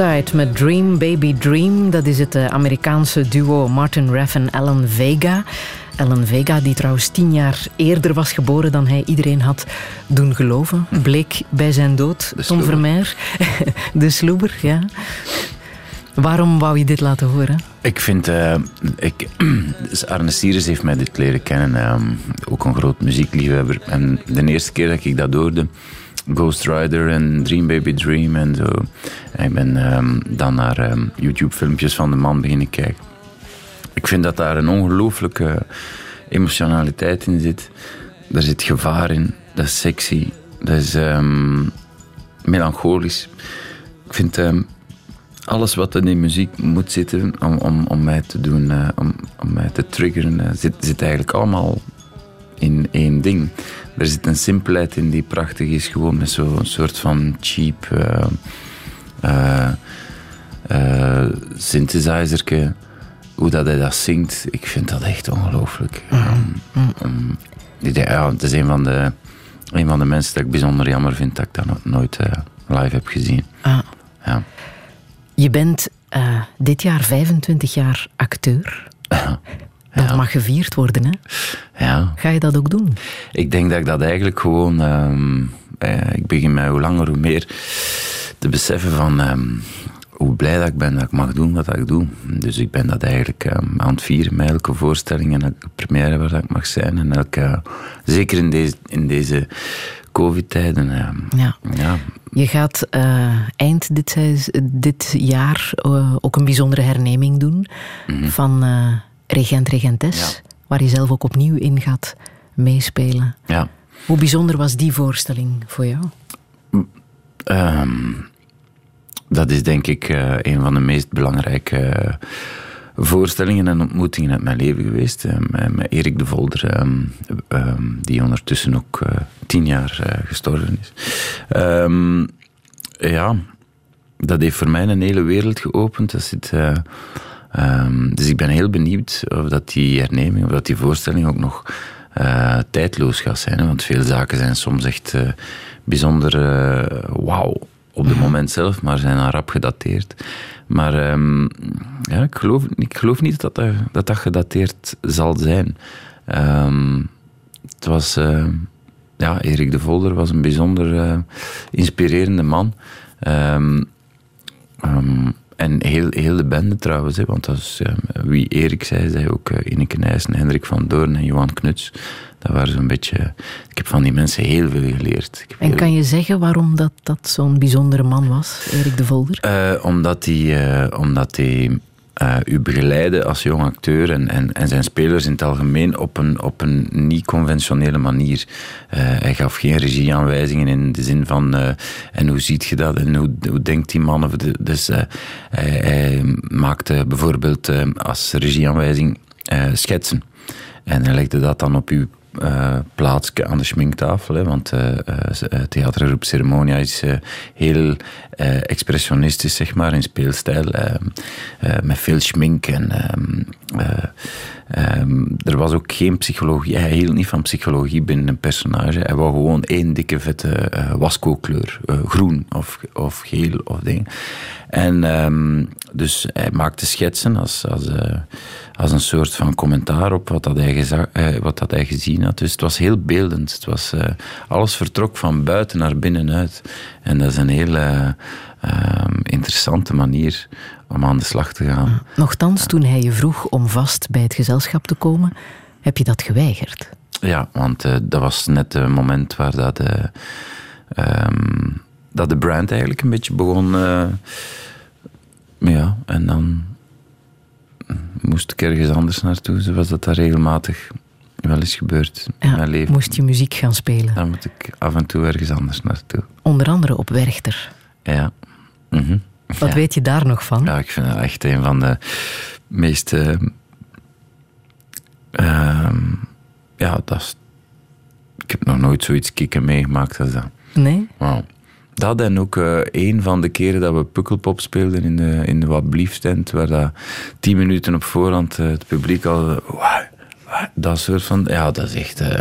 Suicide met Dream Baby Dream. Dat is het eh, Amerikaanse duo Martin Reff en Alan Vega. Alan Vega, die trouwens tien jaar eerder was geboren dan hij iedereen had doen geloven, bleek bij zijn dood. Tom. Vermeer, de sloeber, ja. Waarom wou je dit laten horen? Ik vind, eh, ik, dus Arne Sires heeft mij dit leren kennen, ehm, ook een groot muziekliefhebber. En de eerste keer dat ik dat hoorde, Ghost Rider en Dream Baby Dream en zo. En ik ben ehm, dan naar ehm, YouTube-filmpjes van de man beginnen kijken. Ik vind dat daar een ongelooflijke emotionaliteit in zit. Daar zit gevaar in, dat is sexy, dat is ehm, melancholisch. Ik vind alles wat in die muziek moet zitten om, om, om mij te doen, eh, om, om mij te triggeren, eh, zit, zit eigenlijk allemaal in één ding. Er zit een simpelheid in die prachtig is, gewoon met zo'n soort van cheap synthesizerke. Hoe dat hij dat zingt, ik vind dat echt ongelooflijk. Um, um, ik denk, ja, het is een van, de, een van de mensen dat ik bijzonder jammer vind dat ik dat nooit live heb gezien. Ah, Ja. je bent dit jaar 25 jaar acteur. Dat mag gevierd worden, hè? ja. Ga je dat ook doen? Ik denk dat ik dat eigenlijk gewoon. ehm, eh, ik begin mij hoe langer hoe meer te beseffen van ehm, hoe blij dat ik ben dat ik mag doen wat ik doe. Dus ik ben dat eigenlijk ehm, aan het vieren met elke voorstelling en elke première waar dat ik mag zijn. En elke, zeker in deze, in deze COVID-tijden. Ja. ja, Je gaat eh, eind dit, dit jaar eh, ook een bijzondere herneming doen van eh, Regent Regentes. Ja. waar je zelf ook opnieuw in gaat meespelen. ja. Hoe bijzonder was die voorstelling voor jou? Ehm, dat is denk ik eh, een van de meest belangrijke eh, voorstellingen en ontmoetingen uit mijn leven geweest. eh, met, Erik de Volder, ehm, ehm, die ondertussen ook tien jaar gestorven is. Ehm, ja, dat heeft voor mij een hele wereld geopend. Dat zit, eh, ehm, dus ik ben heel benieuwd of dat die herneming, of dat die voorstelling ook nog eh, tijdloos gaat zijn. Hè? Want veel zaken zijn soms echt eh, bijzonder eh, wauw op het moment zelf, maar zijn dan rap gedateerd. Maar ehm, ja, ik, geloof, ik geloof niet dat dat, dat, dat gedateerd zal zijn. Ehm, het was... ja, Erik de Volder was een bijzonder inspirerende man. Ehm, en heel, heel de bende trouwens, hè, want dat is, eh, wie Erik zei, zei ook uh, Ineke Nijssen, Hendrik van Doorn en Johan Knuts. Dat waren zo'n beetje... Ik heb van die mensen heel veel geleerd. En heel- kan je zeggen waarom dat, dat zo'n bijzondere man was, Erik de Volder? Eh, omdat hij, eh, omdat hij eh, u begeleidde als jong acteur en, en, zijn spelers in het algemeen op een, op een niet-conventionele manier. Eh, hij gaf geen regieaanwijzingen in de zin van eh, en hoe ziet je dat en hoe, hoe denkt die man? Dus hij, maakte bijvoorbeeld als regieaanwijzing schetsen. En hij legde dat dan op uw eh, plaatsje aan de schminktafel. Want eh, theatergroep Ceremonia is eh, heel expressionistisch, zeg maar, in speelstijl. eh, eh, met veel schmink. En, ehm, eh, ehm, er was ook geen psychologie. Hij hield niet van psychologie binnen een personage. Hij wou gewoon één dikke vette wasco-kleur. eh, groen of, of geel of ding. En ehm, dus hij maakte schetsen als, als, als een soort van commentaar op wat, dat hij, eh, wat dat hij gezien had. Dus het was heel beeldend. Het was, eh, alles vertrok van buiten naar binnenuit. En dat is een heel eh, ehm, interessante manier om aan de slag te gaan. Nochtans, toen hij je vroeg om vast bij het gezelschap te komen, heb je dat geweigerd. Ja, want eh, dat was net het moment waar dat, eh, ehm, dat de brand eigenlijk een beetje begon. ja, en dan moest ik ergens anders naartoe, zoals dat daar regelmatig wel eens gebeurt in Ja, mijn leven. moest je muziek gaan spelen. Dan moet ik af en toe ergens anders naartoe. Onder andere op Werchter. Ja. Mhm. Wat Ja. weet je daar nog van? Ja, ik vind dat echt een van de meest. eh, ehm, ja, dat is. Ik heb nog nooit zoiets kicken meegemaakt als dat. Nee? Dat en ook eh, een van de keren dat we Pukkelpop speelden in de, in de Wat Blieft tent, waar dat tien minuten op voorhand eh, het publiek al... wauw, dat soort van... Ja, dat is echt... eh,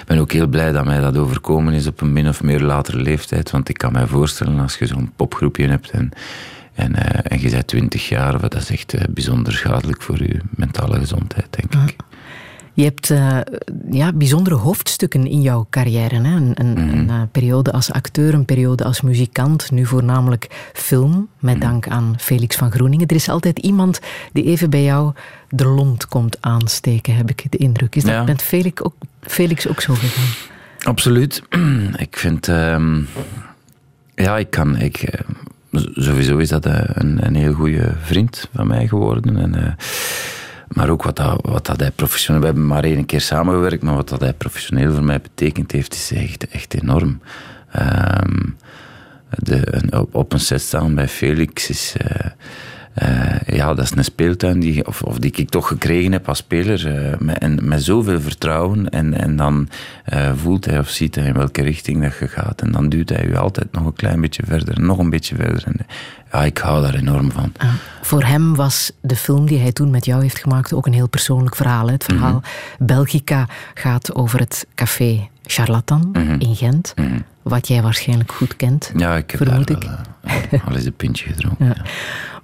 ik ben ook heel blij dat mij dat overkomen is op een min of meer latere leeftijd, want ik kan mij voorstellen als je zo'n popgroepje hebt en, en, en je bent twintig jaar, dat is echt bijzonder schadelijk voor je mentale gezondheid, denk ik. Je hebt eh, ja, bijzondere hoofdstukken in jouw carrière. Hè? Een, een, Mhm. een, eh, periode als acteur, een periode als muzikant, nu voornamelijk film, Mhm. met dank aan Felix van Groeningen. Er is altijd iemand die even bij jou de lont komt aansteken, heb ik de indruk. Is dat Ja. met Felix ook, Felix ook zo gegaan? Absoluut. Ik vind... ehm, ja, ik kan... Ik, eh, sowieso is dat een, een heel goede vriend van mij geworden. En, maar ook wat, dat, wat dat hij professioneel... We hebben maar één keer samengewerkt, maar wat dat hij professioneel voor mij betekend heeft, is echt, echt enorm. Ehm, de, op een set staan bij Felix is... eh, eh, ja, dat is een speeltuin die, of, of die ik toch gekregen heb als speler. eh, met, en, met zoveel vertrouwen. En, en dan eh, voelt hij of ziet hij in welke richting dat je gaat. En dan duwt hij je altijd nog een klein beetje verder. Nog een beetje verder. En, ja, ik hou daar enorm van. Ah, voor hem was de film die hij toen met jou heeft gemaakt ook een heel persoonlijk verhaal. hè. Het verhaal Belgica gaat over het café Charlatan in Gent. Wat jij waarschijnlijk goed kent, Ja, ik heb vermoed daar ik. wel, al eens een pintje gedronken. Ja.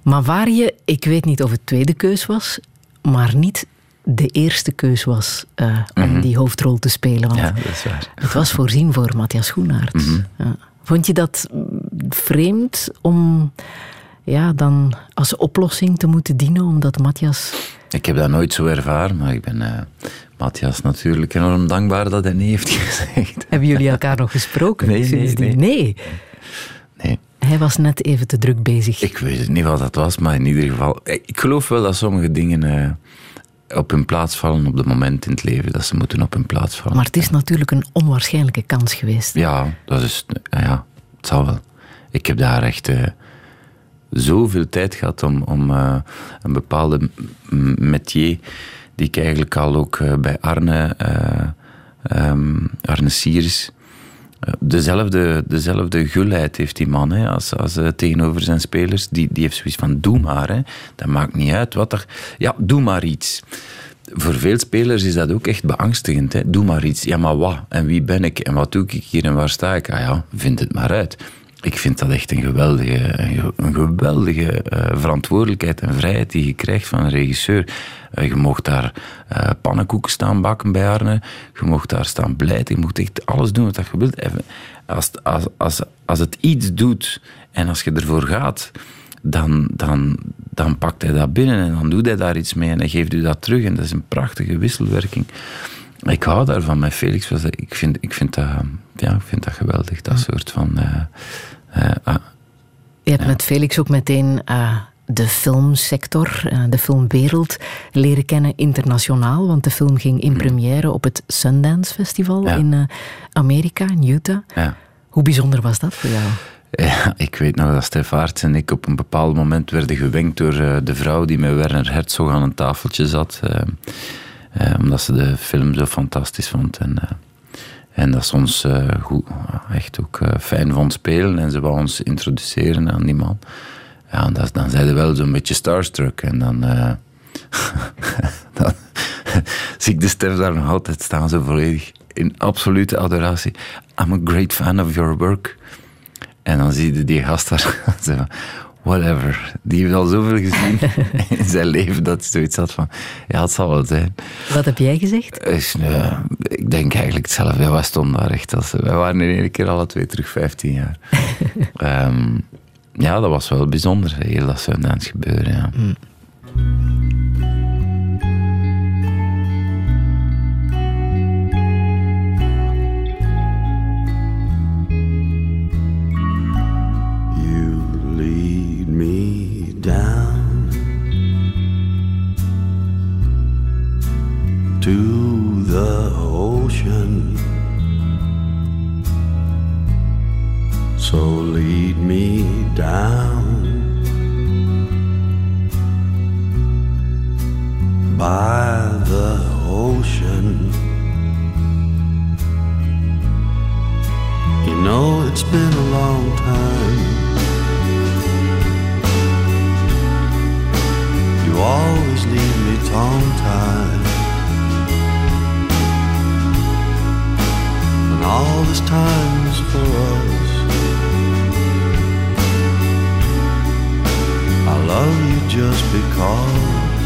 Waar je, ik weet niet of het tweede keus was, maar niet de eerste keus was eh, om die hoofdrol te spelen. Want Ja, dat is waar. het was voorzien voor Matthias Schoenaerts. Ja. Vond je dat vreemd om ja, dan als oplossing te moeten dienen, omdat Matthias... Ik heb dat nooit zo ervaren, maar ik ben eh, Matthias natuurlijk enorm dankbaar dat hij nee heeft gezegd. Hebben jullie elkaar nog gesproken Nee, nee, sindsdien? Nee. Nee. Hij was net even te druk bezig. Ik weet niet wat dat was, maar in ieder geval... Ik geloof wel dat sommige dingen eh, op hun plaats vallen op het moment in het leven dat ze moeten op hun plaats vallen. Maar het is natuurlijk een onwaarschijnlijke kans geweest. Ja, dat is... Ja, het zal wel. Ik heb daar echt eh, zoveel tijd gehad om, om eh, een bepaalde m- métier, die ik eigenlijk al ook eh, bij Arne, eh, ehm, Arne Sieris... Dezelfde, dezelfde gulheid heeft die man hè, als, als eh, tegenover zijn spelers. Die, die heeft zoiets van: doe maar. Hè. Dat maakt niet uit wat er. Ja, doe maar iets. Voor veel spelers is dat ook echt beangstigend. Hè. Doe maar iets. Ja, maar wat? En wie ben ik? En wat doe ik hier en waar sta ik? Ah ja, vind het maar uit. Ik vind dat echt een geweldige, een ge- een geweldige eh, verantwoordelijkheid en vrijheid die je krijgt van een regisseur. Eh, je mocht daar eh, pannenkoeken staan bakken bij Arne. Je mocht daar staan blijten. Je mocht echt alles doen wat je wilt. En Als, als, als, als het iets doet en als je ervoor gaat, dan, dan, dan pakt hij dat binnen en dan doet hij daar iets mee en hij geeft u dat terug. En dat is een prachtige wisselwerking. Ik hou daarvan met Felix. was Ik vind, ik vind, dat, ja, ik vind dat geweldig, dat soort van... eh, eh, ah, Je hebt met Felix ook meteen eh, de filmsector, de filmwereld leren kennen internationaal. Want de film ging in première op het Sundance Festival Ja. in Amerika, in Utah. ja. Hoe bijzonder was dat voor jou? Ja, ik weet nog dat Stef Aerts en ik op een bepaald moment werden gewenkt door de vrouw die met Werner Herzog aan een tafeltje zat. Eh, omdat ze de film zo fantastisch vond. En, eh, en dat ze ons eh, goed, echt ook fijn vond spelen. En ze wou ons introduceren aan die man. Ja, dat, dan zijn ze wel zo'n beetje starstruck. En dan, zie ik de Stef daar nog altijd staan, zo volledig in absolute adoratie. I'm a great fan of your work. En dan zie je die gast daar whatever. Die heeft al zoveel gezien in zijn leven dat hij zoiets had van, ja, het zal wel zijn. Wat heb jij gezegd? Eh, ik denk eigenlijk hetzelfde. Wij stonden daar echt als... Wij waren in één keer alle twee terug 15 jaar. Ehm, ja, dat was wel bijzonder, heel dat Sundance gebeuren, ja. You me down to the ocean. So lead me down by the ocean. You know it's been a long time. Leave me tongue tied. And all this time's for us. I love you just because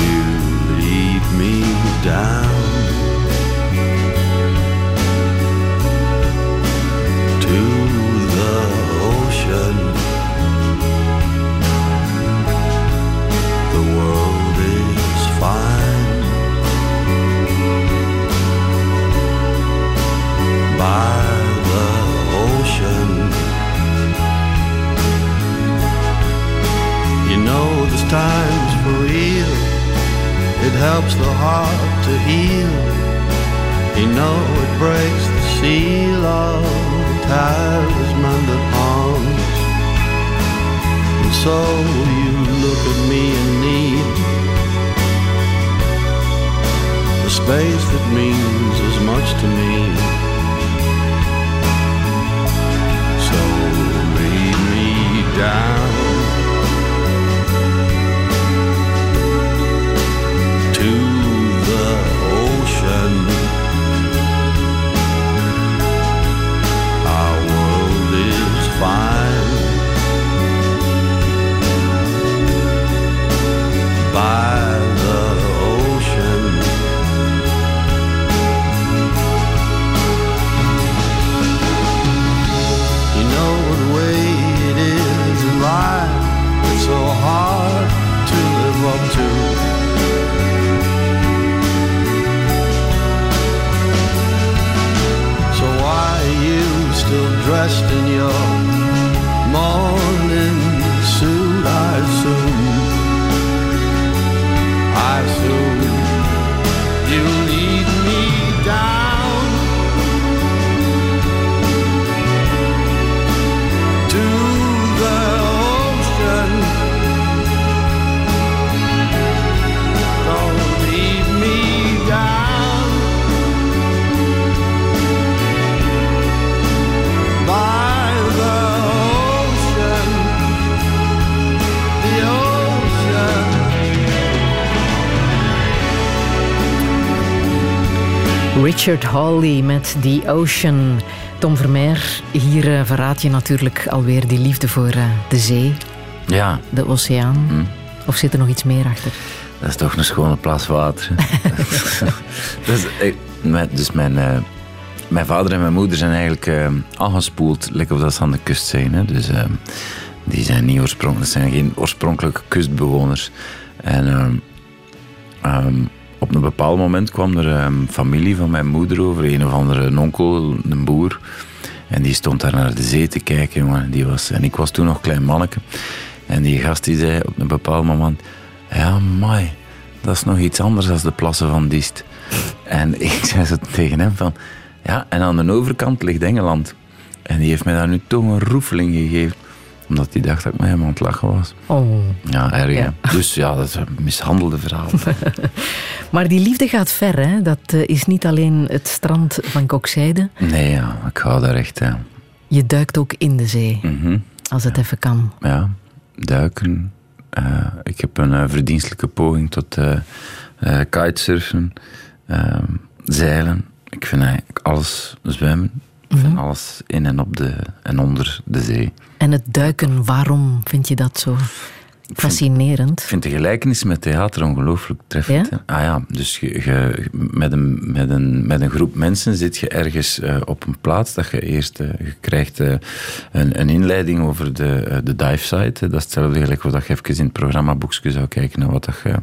you lead me down to the ocean. Time's for real. It helps the heart to heal. You know it breaks the seal of the talisman that haunts. And so you look at me in need. The space that means as much to me. So lead me down still dressed in your morning Richard Hawley met The Ocean. Tom Vermeer, hier eh, verraad je natuurlijk alweer die liefde voor eh, de zee, Ja, de oceaan. Of zit er nog iets meer achter? dat is toch een schone plas water. dus, ik- mijn- dus mijn, eh, mijn vader en mijn moeder zijn eigenlijk eh, aangespoeld, lekker of dat ze aan de kust zijn. Hè. Dus eh, die zijn niet oorspronkelijk, dat zijn geen oorspronkelijke kustbewoners. En ehm, ehm, op een bepaald moment kwam er een familie van mijn moeder over, een of andere onkel, een boer. En die stond daar naar de zee te kijken, jongen. Die was, en ik was toen nog klein manneke. En die gast die zei op een bepaald moment... Ja, mai, dat is nog iets anders dan de plassen van Diest. En ik zei zo tegen hem van... Ja, en aan de overkant ligt Engeland. En die heeft mij daar nu toch een roefeling gegeven. Omdat hij dacht dat ik met hem aan het lachen was. Oh. Ja, erg. Ja. Dus ja, dat is een mishandelde verhaal. Maar die liefde gaat ver, hè? Dat eh, is niet alleen het strand van Kokzijde. Nee, ja, ik hou daar echt. Ja. Je duikt ook in de zee, Mhm. als het even kan. ja, duiken. Eh, ik heb een eh, verdienstelijke poging tot eh, eh, kitesurfen, ehm, zeilen. Ik vind eigenlijk alles zwemmen. Ik vind alles in en op de en onder de zee. En het duiken, waarom vind je dat zo fascinerend? Ik vind de gelijkenis met theater ongelooflijk treffend. Ja? Ah ja, dus je, je- met, een, met, een, met een groep mensen zit je ergens eh, op een plaats dat je eerst eh, je krijgt eh, een, een inleiding over de, de dive site. Dat is hetzelfde gelijk wat je even in het programmaboekje zou kijken naar wat dat je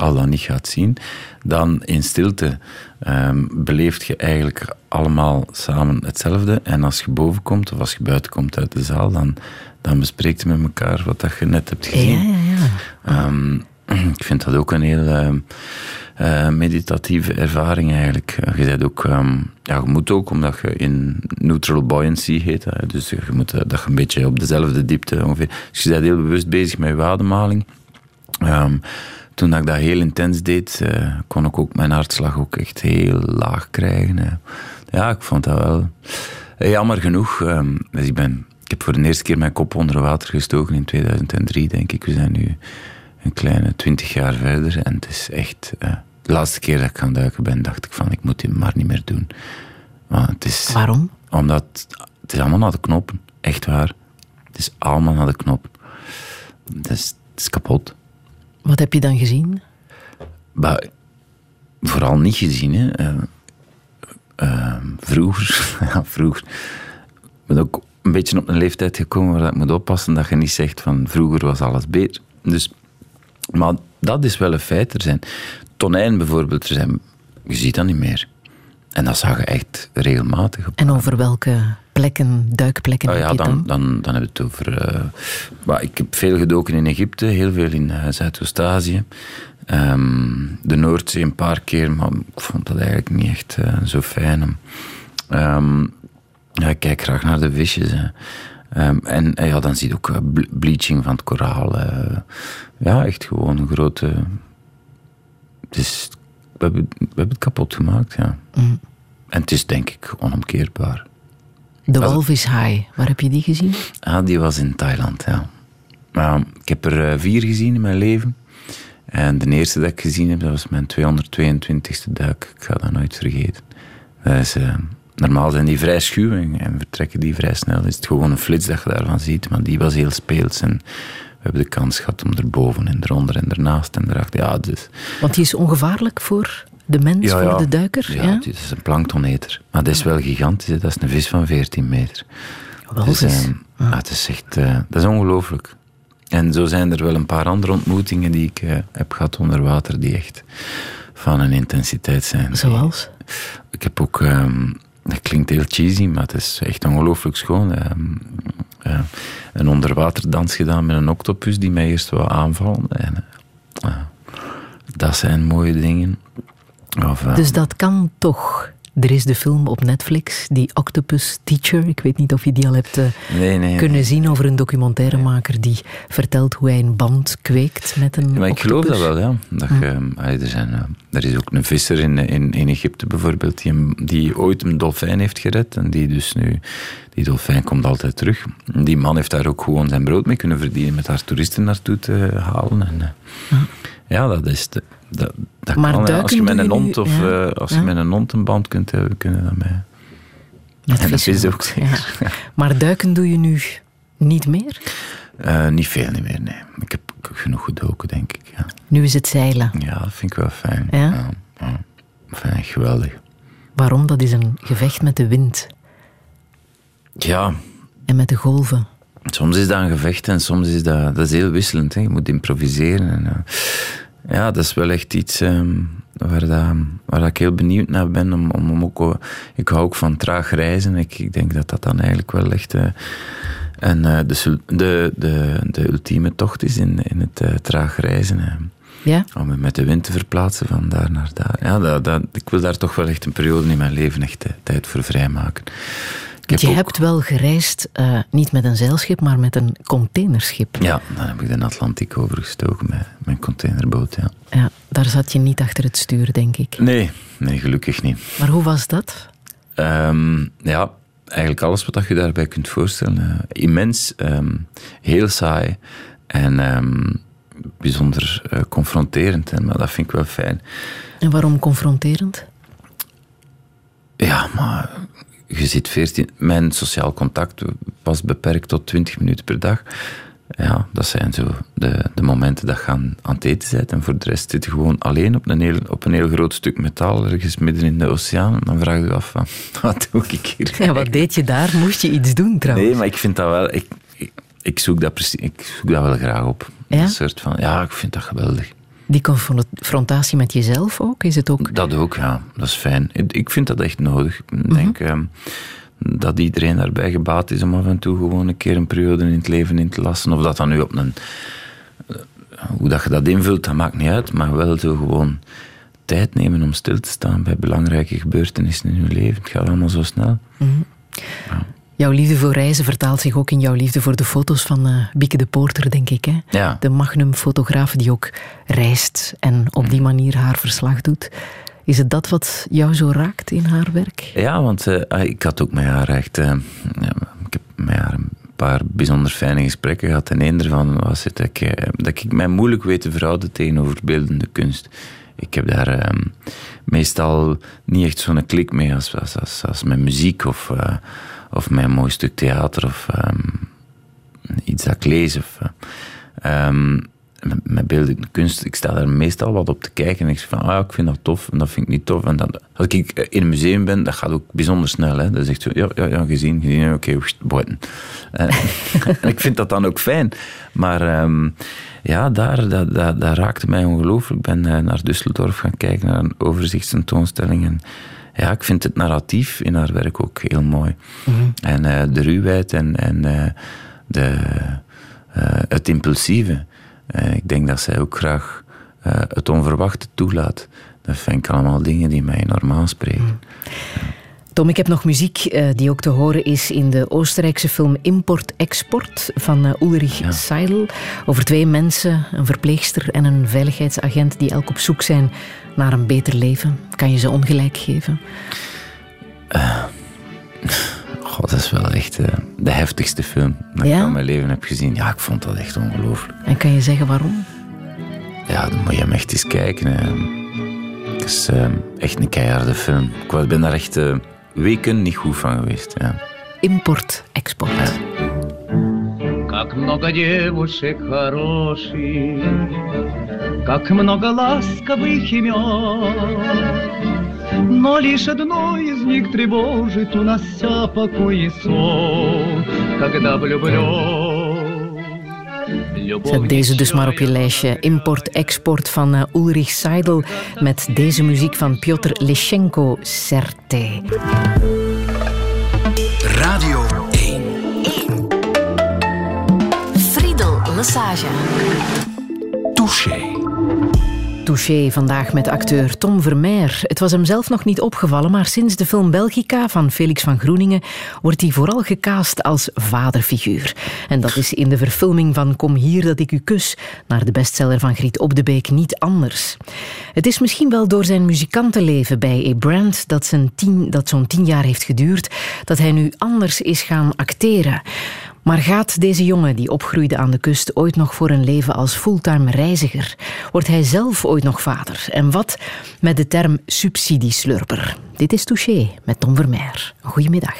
al dan niet gaat zien. Dan in stilte ehm beleeft je eigenlijk allemaal samen hetzelfde. En als je boven komt of als je buiten komt uit de zaal, dan, dan bespreekt je met elkaar wat dat je net hebt Ja, gezien. ja, ja. Ehm, ik vind dat ook een heel ehm, eh, meditatieve ervaring eigenlijk. Eh, Je, bent ook, ehm, ja, je moet ook, omdat je in neutral buoyancy heet, hè, dus je moet eh, dat je een beetje op dezelfde diepte ongeveer. Dus je bent heel bewust bezig met je ademhaling. Toen dat ik dat heel intens deed, eh, kon ik ook mijn hartslag ook echt heel laag krijgen. hè. Ja, ik vond dat wel eh, jammer genoeg. ehm, dus ik, ben, ik heb voor de eerste keer mijn kop onder water gestoken in 2003, denk ik. We zijn nu een kleine twintig jaar verder en het is echt... eh, de laatste keer dat ik gaan duiken ben, dacht ik van, ik moet dit maar niet meer doen. Want het is... Waarom? Omdat het is allemaal naar de knoppen. Echt waar. Het is allemaal naar de knoppen. Het is, het is kapot. Wat heb je dan gezien? Vooral niet gezien, hè. Eh, eh, vroeger, ja, vroeger. Ik ben ook een beetje op een leeftijd gekomen waar ik moet oppassen dat je niet zegt van vroeger was alles beter. Dus, maar dat is wel een feit. Er zijn tonijn bijvoorbeeld, er zijn, je ziet dat niet meer. En dat zag je echt regelmatig op En over welke plekken, duikplekken Oh heb ja, je het dan, dan? dan, dan heb je het over. eh, ik heb veel gedoken in Egypte, heel veel in eh, Zuidoost-Azië. Ehm, de Noordzee een paar keer, maar ik vond dat eigenlijk niet echt eh, zo fijn. Ehm, ja, ik kijk graag naar de visjes. Ehm, en ja, dan zie je ook ble- bleaching van het koraal. ja, echt gewoon een grote. Het is, we, hebben, we hebben het kapot gemaakt, ja. Mm. En het is denk ik onomkeerbaar. De Als- walvishaai, waar heb je die gezien? Ah, die was in Thailand, ja. Maar ik heb er eh, vier gezien in mijn leven. En de eerste dat ik gezien heb, dat was mijn 222ste duik. Ik ga dat nooit vergeten. Dat is, eh, normaal zijn die vrij schuw en, en vertrekken die vrij snel. Is het gewoon een flits dat je daarvan ziet. Maar die was heel speels. En we hebben de kans gehad om erboven en eronder en ernaast en erachter. Ja, dus, Want die is ongevaarlijk voor de mens, voor de duiker. Ja, Ja, het is een planktoneter. Maar dat is wel gigantisch. hè. Dat is een vis van 14 meter. Dus, eh, ja, het is echt, eh, dat is ongelooflijk. En zo zijn er wel een paar andere ontmoetingen die ik eh, heb gehad onder water, die echt van een intensiteit zijn. Zoals? Ik heb ook, ehm, dat klinkt heel cheesy, maar het is echt ongelooflijk schoon. ehm, eh, een onderwaterdans gedaan met een octopus die mij eerst wou aanvallen. En, eh, dat zijn mooie dingen. Of, eh, Dus dat kan toch. Er is de film op Netflix, die Octopus Teacher. Ik weet niet of je die al hebt eh, nee, nee, kunnen zien over een documentairemaker die vertelt hoe hij een band kweekt met een Maar ik geloof dat wel, ja. Dat je, er, zijn, eh, er is ook een visser in, in, in Egypte bijvoorbeeld die, die ooit een dolfijn heeft gered. En die dus nu... Die dolfijn komt altijd terug. Die man heeft daar ook gewoon zijn brood mee kunnen verdienen met daar toeristen naartoe te halen. En, eh, ja, dat is... De, dat, dat Maar kan, ja. Als je met een hond of ja. eh, als je met een hond een band kunt hebben, kunnen dat. Met En dat is ook zeker. Ja. Maar duiken doe je nu niet meer? Eh, niet veel niet meer, nee. Ik heb genoeg gedoken, denk ik. Ja, Nu is het zeilen. ja dat vind ik wel fijn. Ja? ja, ja. Fijn, geweldig. Waarom? Dat is een gevecht met de wind Ja, en met de golven. Soms is dat een gevecht en soms is dat, dat is heel wisselend. Hè. Je moet improviseren. En, eh, ja, dat is wel echt iets ehm, waar, dat, waar dat ik heel benieuwd naar ben. Om, om, om ook, eh, ik hou ook van traag reizen. Ik, ik denk dat dat dan eigenlijk wel echt eh, en, eh, de, de, de, de ultieme tocht is in, in het traag reizen. Ja? Om me met de wind te verplaatsen van daar naar daar. Ja, dat, dat, ik wil daar toch wel echt een periode in mijn leven echt tijd voor vrijmaken. Je ook- hebt wel gereisd, eh, niet met een zeilschip, maar met een containerschip. Ja, dan heb ik de Atlantiek overgestoken met mijn containerboot, ja. Ja, daar zat je niet achter het stuur, denk ik. Nee, nee, gelukkig niet. Maar hoe was dat? Ehm, ja, eigenlijk alles wat je daarbij kunt voorstellen. eh, immens, ehm, heel saai en ehm, bijzonder eh, confronterend. Maar dat vind ik wel fijn. En waarom confronterend? Ja, maar je zit 14... Mijn sociaal contact was beperkt tot 20 minuten per dag. Ja, dat zijn zo de, de momenten dat je aan, het eten bent. En voor de rest zit je gewoon alleen op een heel, op een heel groot stuk metaal, ergens midden in de oceaan. En dan vraag je je af, van, wat doe ik hier? Ja, wat deed je daar? Moest je iets doen trouwens? Nee, maar ik vind dat wel... Ik, ik, ik zoek, dat precies, ik zoek dat wel graag op. Ja? Een soort van... Ja, ik vind dat geweldig. Die confrontatie met jezelf ook? Is het ook... Dat ook, ja. Dat is fijn. Ik- vind dat echt nodig. Ik denk ehm, dat iedereen daarbij gebaat is om af en toe gewoon een keer een periode in het leven in te lassen. Of dat dan nu op een... eh, Hoe dat je dat invult, dat maakt niet uit. Maar wel zo gewoon tijd nemen om stil te staan bij belangrijke gebeurtenissen in je leven. Het gaat allemaal zo snel. Jouw liefde voor reizen vertaalt zich ook in jouw liefde voor de foto's van eh Bieke de Poorter, denk ik. Hè? Ja. De magnum-fotograaf die ook reist en op die manier haar verslag doet. Is het dat wat jou zo raakt in haar werk? Ja, want eh, ah, ik had ook met haar echt... eh, ja, ik heb met haar een paar bijzonder fijne gesprekken gehad. En één daarvan was het dat ik, dat ik mij moeilijk weet te verhouden tegenover beeldende kunst. Ik heb daar eh, meestal niet echt zo'n klik mee als, als, als, als met muziek of, of een mooi stuk theater of ehm, iets dat ik lees. Of, eh, met beeldende kunst, ik sta daar meestal wat op te kijken en ik zeg van, ah, ik vind dat tof en dat vind ik niet tof. En dan, als ik eh, in een museum ben, dat gaat ook bijzonder snel. Hè. Echt zo, ja, ja, ja gezien, gezien, oké, okay, buiten. En, en ik vind dat dan ook fijn. Maar ehm, ja, daar, dat, dat, raakte mij ongelooflijk. Ik ben eh, naar Düsseldorf gaan kijken, naar een overzichtstentoonstelling. En ja, ik vind het narratief in haar werk ook heel mooi. En eh, de ruwheid en, en eh, de, eh, het impulsieve. Ik denk dat zij ook graag het onverwachte toelaat. Dat vind ik allemaal dingen die mij enorm aanspreken. Tom, ik heb nog muziek die ook te horen is in de Oostenrijkse film Import-Export van Ulrich Seidel. Over twee mensen, een verpleegster en een veiligheidsagent die elk op zoek zijn naar een beter leven. Kan je ze ongelijk geven? God, dat is wel echt eh, de heftigste film dat Ja? ik van mijn leven heb gezien. Ja, ik vond dat echt ongelooflijk. En kan je zeggen waarom? Ja, dan moet je hem echt eens kijken. hè. Het is eh, echt een keiharde film. Ik ben daar echt eh, weken niet goed van geweest. Ja. Import-export. Как много девушек хороших, Как много ласковых имен. Но лишь одно из них тревожит, Унося покой и сон, Когда влюблен. Zet deze dus maar op je lijstje. Import-export van eh, Ulrich Seidel met deze muziek van Piotr Leschenko, Certe. Lesage. Touché. Touché vandaag met acteur Tom Vermeer. Het was hem zelf nog niet opgevallen, maar sinds de film Belgica van Felix van Groeningen wordt hij vooral gecast als vaderfiguur. En dat is in de verfilming van Kom hier dat ik u kus, naar de bestseller van Griet Op de Beek niet anders. Het is misschien wel door zijn muzikantenleven bij A Brand dat, zijn tien, dat zo'n tien jaar heeft geduurd, dat hij nu anders is gaan acteren. Maar gaat deze jongen die opgroeide aan de kust ooit nog voor een leven als fulltime reiziger? Wordt hij zelf ooit nog vader? En wat met de term subsidieslurper? Dit is Touché met Tom Vermeer. Goedemiddag.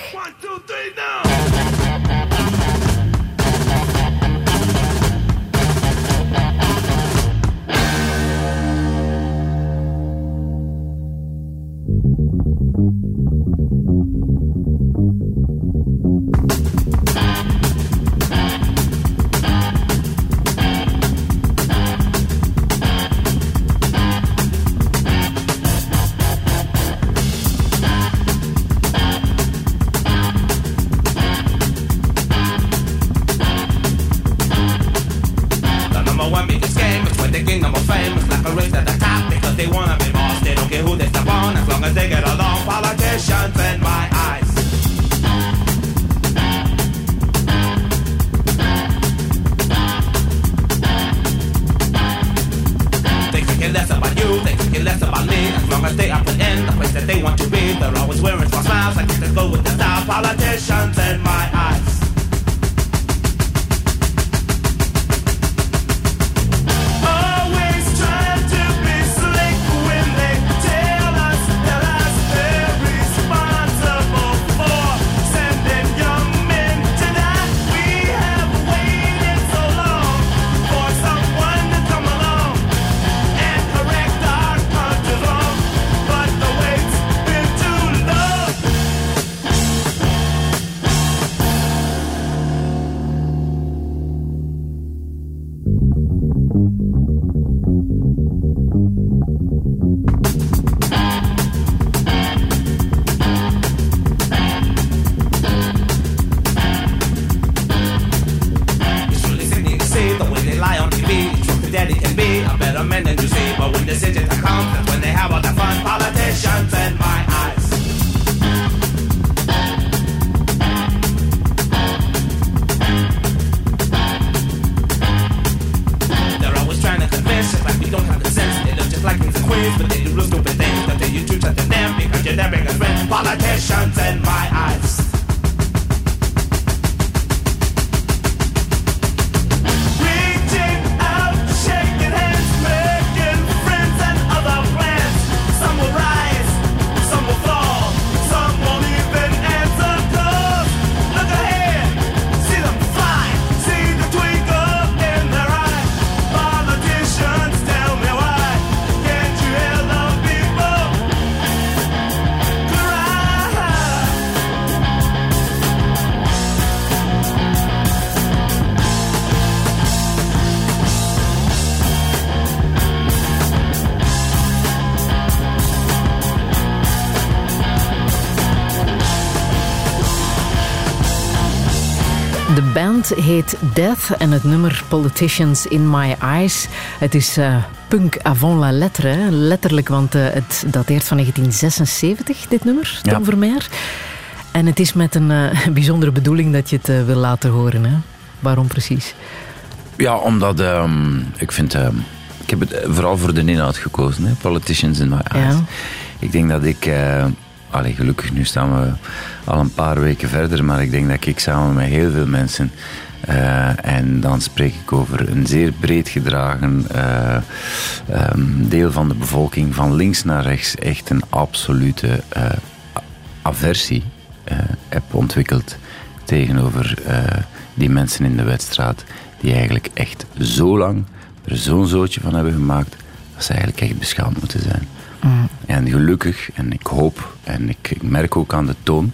Heet Death en het nummer Politicians in My Eyes. Het is eh, punk avant la lettre, hè. letterlijk, want eh, het dateert van 1976, dit nummer, Tom Ja. Vermeer. En het is met een eh, bijzondere bedoeling dat je het wil laten horen. Hè? Waarom precies? Ja, omdat ehm, ik vind... ehm, ik heb het vooral voor de inhoud gekozen. Hè? Politicians in my eyes. Ja. Ik denk dat ik... allee, gelukkig, nu staan we al een paar weken verder. Maar ik denk dat ik samen met heel veel mensen... eh, en dan spreek ik over een zeer breed gedragen eh, ehm, deel van de bevolking, van links naar rechts, echt een absolute eh, aversie heb ontwikkeld tegenover die mensen in de wedstraat, die eigenlijk echt zo lang er zo'n zootje van hebben gemaakt, dat ze eigenlijk echt beschaamd moeten zijn. En gelukkig, en ik hoop, en ik, ik merk ook aan de toon,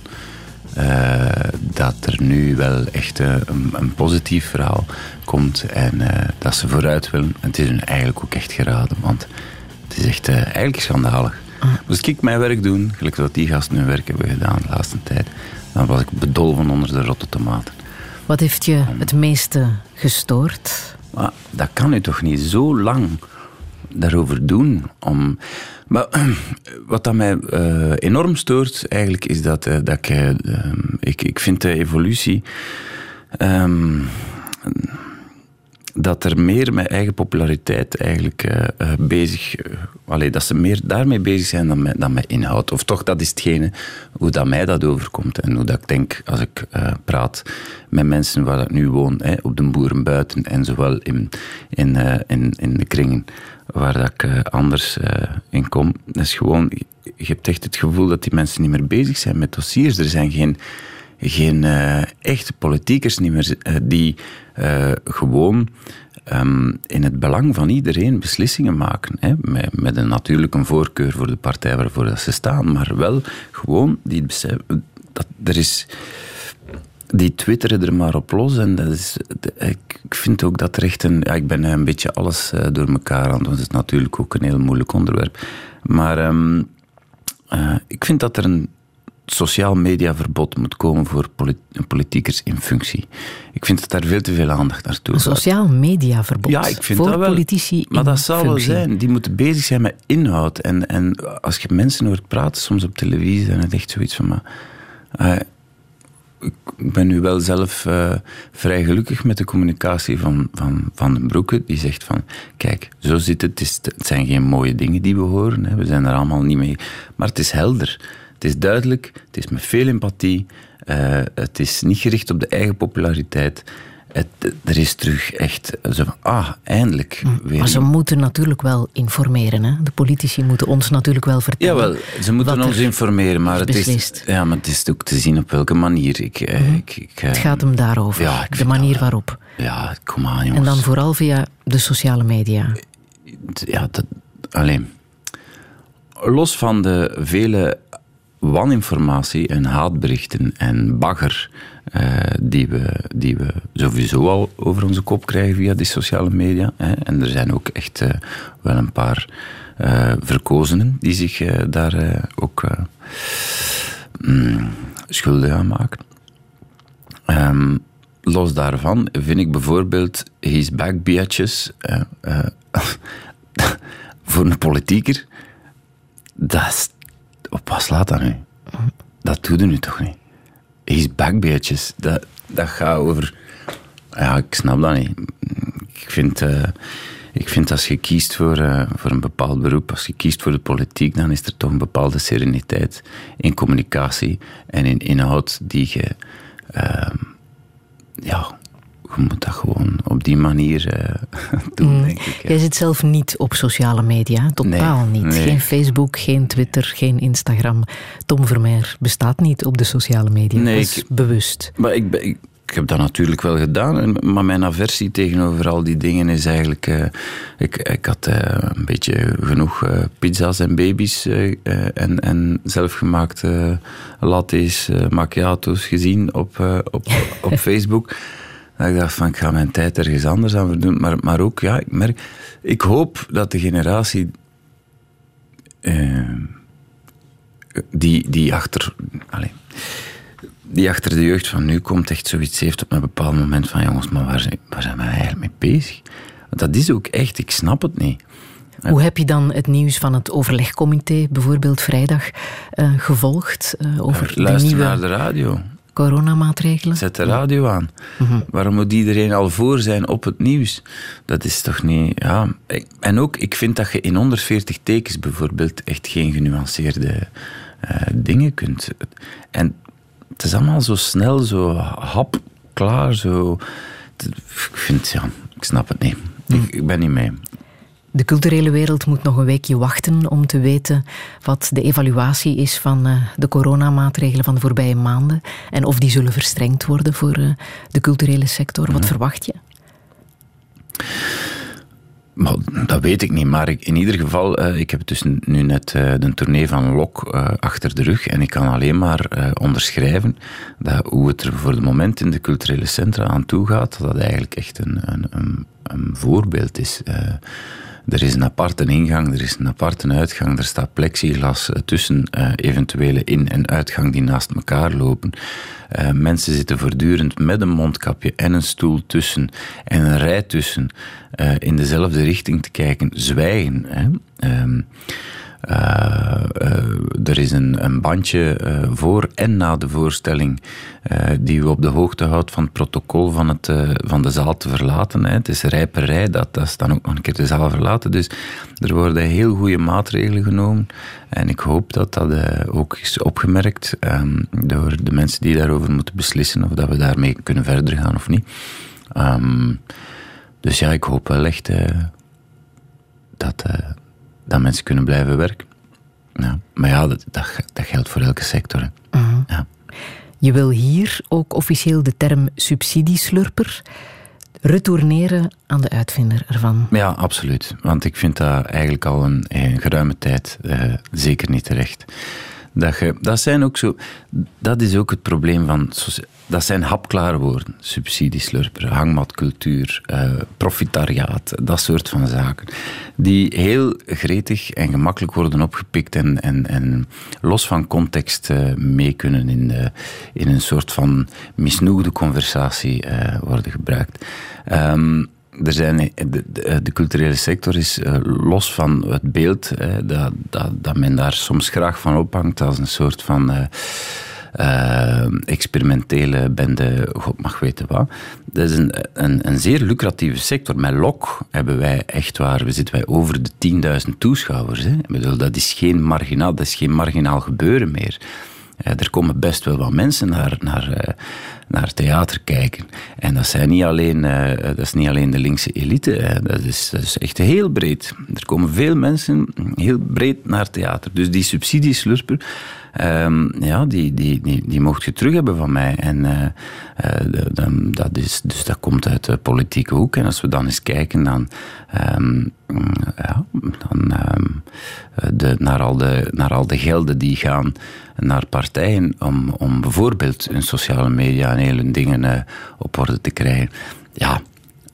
eh, dat er nu wel echt eh, een, een positief verhaal komt en eh, dat ze vooruit willen. En het is hun eigenlijk ook echt geraden, want het is echt eigenlijk schandalig. Moest ik mijn werk doen, gelijk dat die gasten hun werk hebben gedaan de laatste tijd, dan was ik bedolven onder de rotte tomaten. Wat heeft je het meeste gestoord? Maar dat kan u toch niet zo lang daarover doen? Om... Maar wat dat mij eh, enorm stoort eigenlijk is dat, eh, dat ik, eh, ehm, ik... Ik vind de evolutie... ehm, dat er meer met eigen populariteit eigenlijk bezig... allee, dat ze meer daarmee bezig zijn dan met, dan met inhoud. Of toch, dat is hetgene hoe dat mij dat overkomt. En hoe dat ik denk, als ik praat met mensen waar ik nu woon, hè, op de boeren buiten en zowel in, in, in, in de kringen waar dat ik eh, anders eh, in kom. Dat is gewoon, je hebt echt het gevoel dat die mensen niet meer bezig zijn met dossiers. Er zijn geen geen eh, echte politiekers niet meer die gewoon ehm, in het belang van iedereen beslissingen maken. Hè? Met, met een natuurlijk een voorkeur voor de partij waarvoor ze staan, maar wel gewoon die dat er is. Die twitteren er maar op los. En dat is, ik vind ook dat er echt een. Ja, ik ben een beetje alles eh, door elkaar aan, want het is natuurlijk ook een heel moeilijk onderwerp. Maar ehm, eh, ik vind dat er een sociaal mediaverbod moet komen voor polit- politiekers in functie. Ik vind dat daar veel te veel aandacht naartoe Een gaat. sociaal mediaverbod Ja, ik vind voor dat wel. politici Maar in dat zal wel zijn. Die moeten bezig zijn met inhoud. En, en als je mensen hoort praten, soms op televisie, dan is het echt zoiets van... Maar, eh, ik ben nu wel zelf eh, vrij gelukkig met de communicatie van, van Van den Broeke. Die zegt van, kijk, zo zit het. Het, is, het zijn geen mooie dingen die we horen. Hè. We zijn er allemaal niet mee. Maar het is helder. Het is duidelijk. Het is met veel empathie. eh, het is niet gericht op de eigen populariteit. Het, er is terug echt zo van, ah, eindelijk. Weer Maar ze moeten natuurlijk wel informeren. Hè? De politici moeten ons natuurlijk wel vertellen. Jawel, ze moeten ons er informeren, maar het is, ja, maar het is ook te zien op welke manier. Ik, eh, ik, ik, eh, Het gaat hem daarover. Ja, ik de manier dat- waarop. Ja, kom aan, jongens. En dan vooral via de sociale media. Ja, dat, alleen. Los van de vele waninformatie en haatberichten en bagger eh, die, we, die we sowieso al over onze kop krijgen via die sociale media. Hè. En er zijn ook echt eh, wel een paar eh, verkozenen die zich daar ook mm, schuldig aan maken. Ehm, los daarvan vind ik bijvoorbeeld He's Back voor een politieker. Dat is, op wat slaat dat nu? Dat doe je nu toch niet? He's Back Biatches. Dat, dat gaat over. Ja, ik snap dat niet. Ik vind. eh, ik vind als je kiest voor, eh, voor een bepaald beroep, als je kiest voor de politiek, dan is er toch een bepaalde sereniteit in communicatie en in inhoud die je, ehm, ja, je moet dat gewoon op die manier eh, doen, denk ik. Jij zit zelf niet op sociale media, totaal Nee, niet. nee. Geen Facebook, geen Twitter, geen Instagram. Tom Vermeer bestaat niet op de sociale media. Nee, dat is ik- bewust. Maar ik, ben- ik, ik heb dat natuurlijk wel gedaan, maar mijn aversie tegenover al die dingen is eigenlijk... eh, ik, ik had eh, een beetje genoeg pizza's en baby's en, en zelfgemaakte lattes, macchiato's gezien op, op, op Facebook. Dat ik dacht van, ik ga mijn tijd ergens anders aan verdoen. Maar, maar ook, ja, ik merk... Ik hoop dat de generatie... eh, die, die achter... Allez, die achter de jeugd van nu komt, echt zoiets heeft op een bepaald moment van jongens, maar waar zijn, waar zijn we eigenlijk mee bezig? Want dat is ook echt, ik snap het niet. Hoe heb je dan het nieuws van het overlegcomité, bijvoorbeeld vrijdag, eh, gevolgd eh, over de Luister nieuwe naar de radio. Coronamaatregelen? Zet de radio aan. Mhm. Waarom moet iedereen al voor zijn op het nieuws? Dat is toch niet... Ja. En ook, ik vind dat je in 140 tekens bijvoorbeeld echt geen genuanceerde eh, dingen kunt... En het is allemaal zo snel, zo hap, klaar, zo... Ik vind, ja, ik snap het niet. Ik, ik ben niet mee. De culturele wereld moet nog een weekje wachten om te weten wat de evaluatie is van eh, de coronamaatregelen van de voorbije maanden en of die zullen verstrengd worden voor eh, de culturele sector. Wat verwacht je? Maar dat weet ik niet, maar ik, in ieder geval, eh, ik heb dus nu net eh, de tournee van Lok achter de rug en ik kan alleen maar onderschrijven dat hoe het er voor het moment in de culturele centra aan toe gaat, dat dat eigenlijk echt een, een, een, een voorbeeld is. Er is een aparte ingang, er is een aparte uitgang, er staat plexiglas eh, tussen eh, eventuele in- en uitgang die naast elkaar lopen. Eh, mensen zitten voortdurend met een mondkapje en een stoel tussen en een rij tussen in dezelfde richting te kijken, zwijgen. Hè. Eh, eh, er is een, een bandje eh, voor en na de voorstelling die u op de hoogte houdt van het protocol van, het, van de zaal te verlaten. Hè. Het is rij per rij dat, dat is dan ook nog een keer de zaal verlaten. Dus er worden heel goede maatregelen genomen. En ik hoop dat dat ook is opgemerkt ehm, door de mensen die daarover moeten beslissen of dat we daarmee kunnen verder gaan of niet. Ehm, dus ja, ik hoop wel echt dat, dat mensen kunnen blijven werken. Ja. Maar ja, dat, dat, dat geldt voor elke sector. hè. Ja. Je wil hier ook officieel de term subsidieslurper retourneren aan de uitvinder ervan. Ja, absoluut. Want ik vind dat eigenlijk al een, een geruime tijd eh, zeker niet terecht. Dat, je, dat zijn ook zo. Dat is ook het probleem van. Dat zijn hapklare woorden. Subsidieslurper, hangmatcultuur, eh, profitariaat, dat soort van zaken. Die heel gretig en gemakkelijk worden opgepikt en, en, en los van context eh, mee kunnen in, de, in een soort van misnoegde conversatie eh, worden gebruikt. Ehm, er zijn, de, de, culturele sector is los van het beeld dat, dat, dat men daar soms graag van ophangt als een soort van eh, experimentele bende, god mag weten wat. Dat is een, een, een zeer lucratieve sector. Met LOK hebben wij echt waar, we zitten wij over de 10.000 toeschouwers. Hè. Ik bedoel, dat is geen marginaal, dat is geen marginaal gebeuren meer. Eh, er komen best wel wat mensen naar, naar, eh, naar theater kijken. En dat, zijn niet alleen, dat is niet alleen de linkse elite, dat, is, dat is echt heel breed. Er komen veel mensen heel breed naar theater. Dus die subsidieslurper, ehm, ja, die, die, die, die mocht je terug hebben van mij. En eh, eh, dat, is, dus dat komt uit de politieke hoek. En als we dan eens kijken dan, ehm, mm, ja, dan ehm, eh, de, naar, al de, naar al de gelden die gaan naar partijen om, om bijvoorbeeld hun sociale media en hele dingen eh, op orde te krijgen. Ja,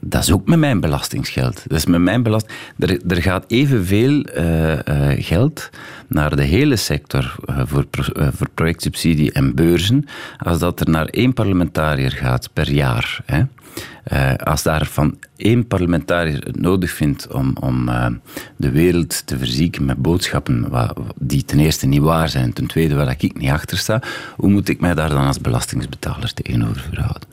dat is ook met mijn belastingsgeld. Dat is met mijn belast... er, er gaat evenveel eh, geld naar de hele sector eh, voor, voor projectsubsidie en beurzen, als dat er naar één parlementariër gaat per jaar. Hè. Eh, als daarvan één parlementariër het nodig vindt om, om de wereld te verzieken met boodschappen wa- die ten eerste niet waar zijn, en ten tweede waar ik niet achter sta, hoe moet ik mij daar dan als belastingsbetaler tegenover verhouden?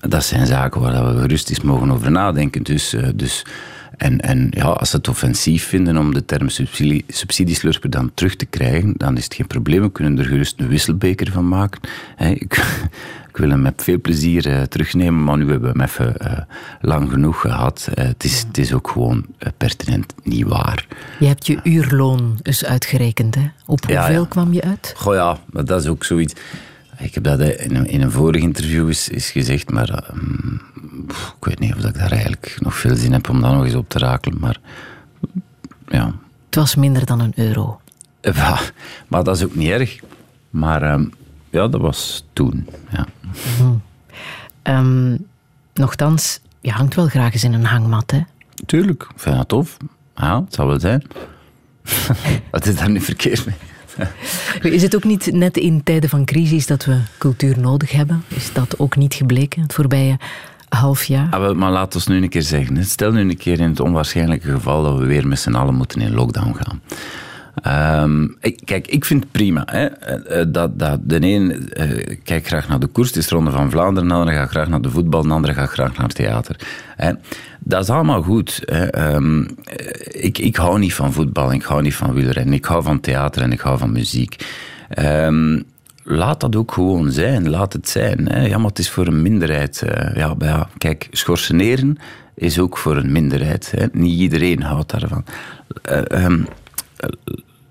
Dat zijn zaken waar we gerust eens mogen over nadenken. Dus, eh, dus, en, en ja, als ze het offensief vinden om de term subsidie, subsidieslurper dan terug te krijgen, dan is het geen probleem. We kunnen er gerust een wisselbeker van maken. Ik, ik wil hem met veel plezier eh, terugnemen, maar nu hebben we hem even eh, lang genoeg gehad. Eh, het, is, het is ook gewoon pertinent niet waar. Je hebt je uurloon eens uitgerekend, hè? Op hoeveel ja. kwam je uit? Goh ja, dat is ook zoiets. Ik heb dat in een, in een vorig interview eens, eens gezegd, maar eh, mm, ik weet niet of ik daar eigenlijk nog veel zin heb om dat nog eens op te rakelen. Maar ja, Het was minder dan een euro. Ja, maar dat is ook niet erg. Maar ehm, ja, dat was toen. Ja. Ehm, nochtans, je hangt wel graag eens in een hangmat, hè? Tuurlijk, ik vind dat tof. Ja, het zal wel zijn. Wat is daar nu verkeerd mee? Is het ook niet net in tijden van crisis dat we cultuur nodig hebben? Is dat ook niet gebleken het voorbije half jaar? Ah, maar laat ons nu een keer zeggen. Stel nu een keer in het onwaarschijnlijke geval dat we weer met z'n allen moeten in lockdown gaan. Ehm, kijk, ik vind het prima. Hè, eh, eh, dat, dat de een eh, kijkt graag naar de koers, het is Ronde van Vlaanderen, de andere gaat graag naar de voetbal, de andere gaat graag naar het theater. Dat is allemaal goed. Hè. Ehm, eh, ik, ik hou niet van voetbal, ik hou niet van wielrennen, ik hou van theater en ik hou van muziek. Ehm, laat dat ook gewoon zijn. Laat het zijn. Hè. Het is voor een minderheid. ja, ja, kijk, schorseneren is ook voor een minderheid. Hè. Niet iedereen houdt daarvan. Ehm,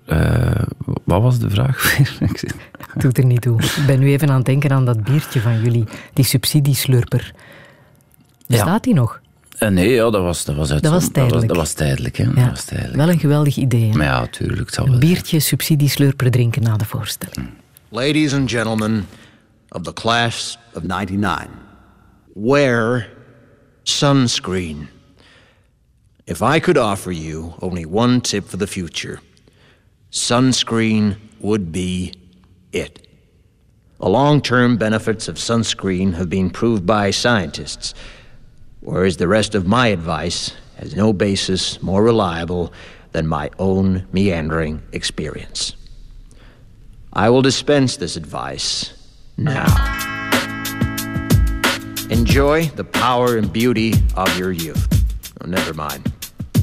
eh, wat was de vraag weer? Ik zit- Doet er niet toe. Ik ben nu even aan het denken aan dat biertje van jullie, die subsidieslurper. Bestaat die nog? Eh, nee, ja, dat was, dat was uit Dat was tijdelijk. Dat was, tijdelijk, hè. Ja. Dat was tijdelijk. Wel een geweldig idee. hè? Maar ja, tuurlijk. Het zal Een wel biertje subsidieslurper drinken na de voorstelling. Ladies and gentlemen of the class of 99, wear sunscreen. If I could offer you only one tip for the future, sunscreen would be it. The long term benefits of sunscreen have been proved by scientists, whereas the rest of my advice has no basis more reliable than my own meandering experience. I will dispense this advice now. Enjoy the power and beauty of your youth. Oh, never mind.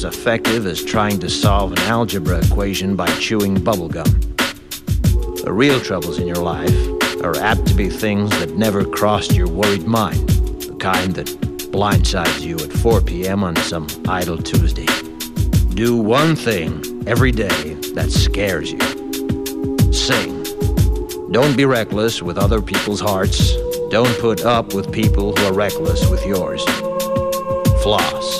as effective as trying to solve an algebra equation by chewing bubblegum. The real troubles in your life are apt to be things that never crossed your worried mind, the kind that blindsides you at 4 p.m. on some idle Tuesday. Do one thing every day that scares you. Sing. Don't be reckless with other people's hearts. Don't put up with people who are reckless with yours. Floss.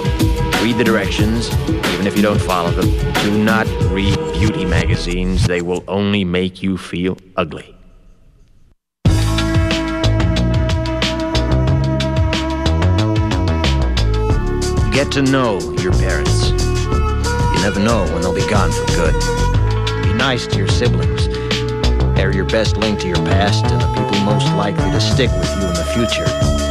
Read the directions, even if you don't follow them. Do not read beauty magazines, they will only make you feel ugly. Get to know your parents. You never know when they'll be gone for good. Be nice to your siblings. They're your best link to your past and the people most likely to stick with you in the future.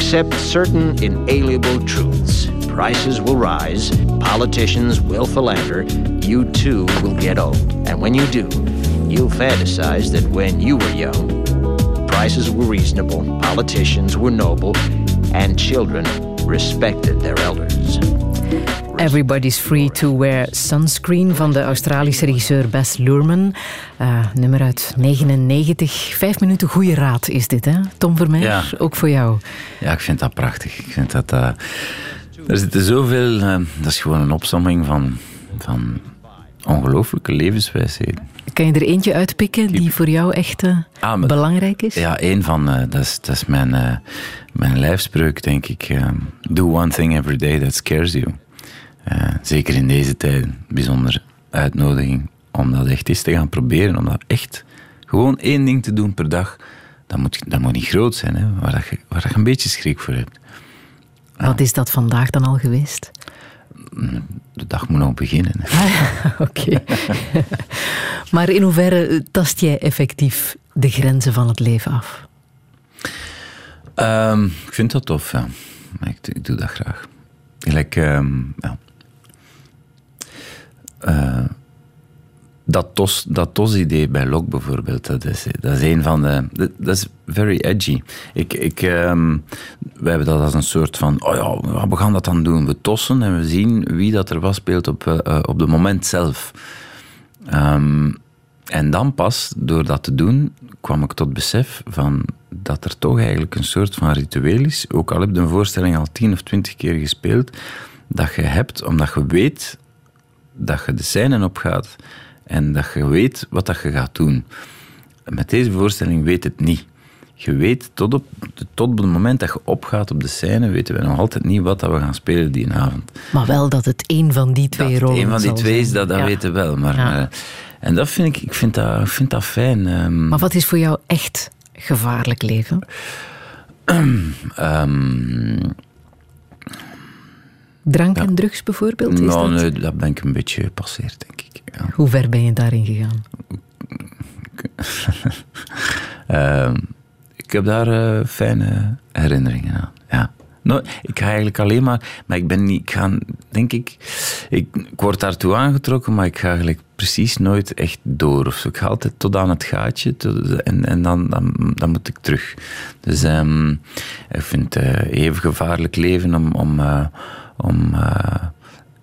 Accept certain inalienable truths. Prices will rise, politicians will philander, you too will get old. And when you do, you'll fantasize that when you were young, prices were reasonable, politicians were noble, and children respected their elders. Everybody's Free to Wear Sunscreen van de Australische regisseur Bess Luhrmann. Eh, nummer uit 99. Vijf minuten goede raad is dit, hè? Tom Vermeer, Ja. ook voor jou. Ja, ik vind dat prachtig. Ik vind dat... eh, er zitten zoveel... eh, dat is gewoon een opsomming van, van ongelooflijke levenswijsheden. Kan je er eentje uitpikken die voor jou echt Ah, belangrijk is? Ja, één van... dat, is, dat is mijn, mijn lijfspreuk, denk ik. do one thing every day that scares you. Eh, zeker in deze tijden. Bijzonder uitnodiging om dat echt eens te gaan proberen. Om dat echt gewoon één ding te doen per dag. Dat moet, dat moet niet groot zijn, hè, waar, dat je, waar dat je een beetje schrik voor hebt. Wat is dat vandaag dan al geweest? De dag moet nog beginnen. Ah oké. maar in hoeverre eh, tast jij effectief de grenzen van het leven af? Ehm, ik vind dat tof, ja. Ik, ik doe dat graag. Gelijk, ehm, ja. Eh, dat TOS, dat TOS-idee bij Lok bijvoorbeeld, dat is, dat is een van de... Dat, is very edgy. Ik, ik, ehm, wij hebben dat als een soort van... Oh ja, we gaan dat dan doen. We tossen en we zien wie dat er was speelt op, eh, eh, op het moment zelf. Ehm, en dan pas, door dat te doen, kwam ik tot besef van dat er toch eigenlijk een soort van ritueel is. Ook al heb je een voorstelling al tien of twintig keer gespeeld, dat je hebt, omdat je weet dat je de scène opgaat en dat je weet wat dat je gaat doen. Met deze voorstelling weet het niet. Je weet, tot op, tot op het moment dat je opgaat op de scène, weten we nog altijd niet wat dat we gaan spelen die avond. Maar wel dat het één van die twee Dat rollen een van die twee is, dat, dat Ja. weten we wel. Maar, Ja. maar- en dat vind ik, ik vind dat, ik vind dat fijn. ehm. Maar wat is voor jou echt gevaarlijk leven? Ehm, Drank en drugs bijvoorbeeld? Is nou, dat... nee, dat ben ik een beetje gepasseerd, denk ik. Ja. Hoe ver ben je daarin gegaan? Ehm, ik heb daar eh, fijne herinneringen aan. Ja. Nou, ik ga eigenlijk alleen maar, maar ik ben niet, ik ga, denk ik, ik, ik word daartoe aangetrokken, maar ik ga eigenlijk precies nooit echt door. Of zo. Ik ga altijd tot aan het gaatje tot- en, en dan, dan, dan moet ik terug. Dus ehm, ik vind het eh, even gevaarlijk leven om, om, eh, om eh,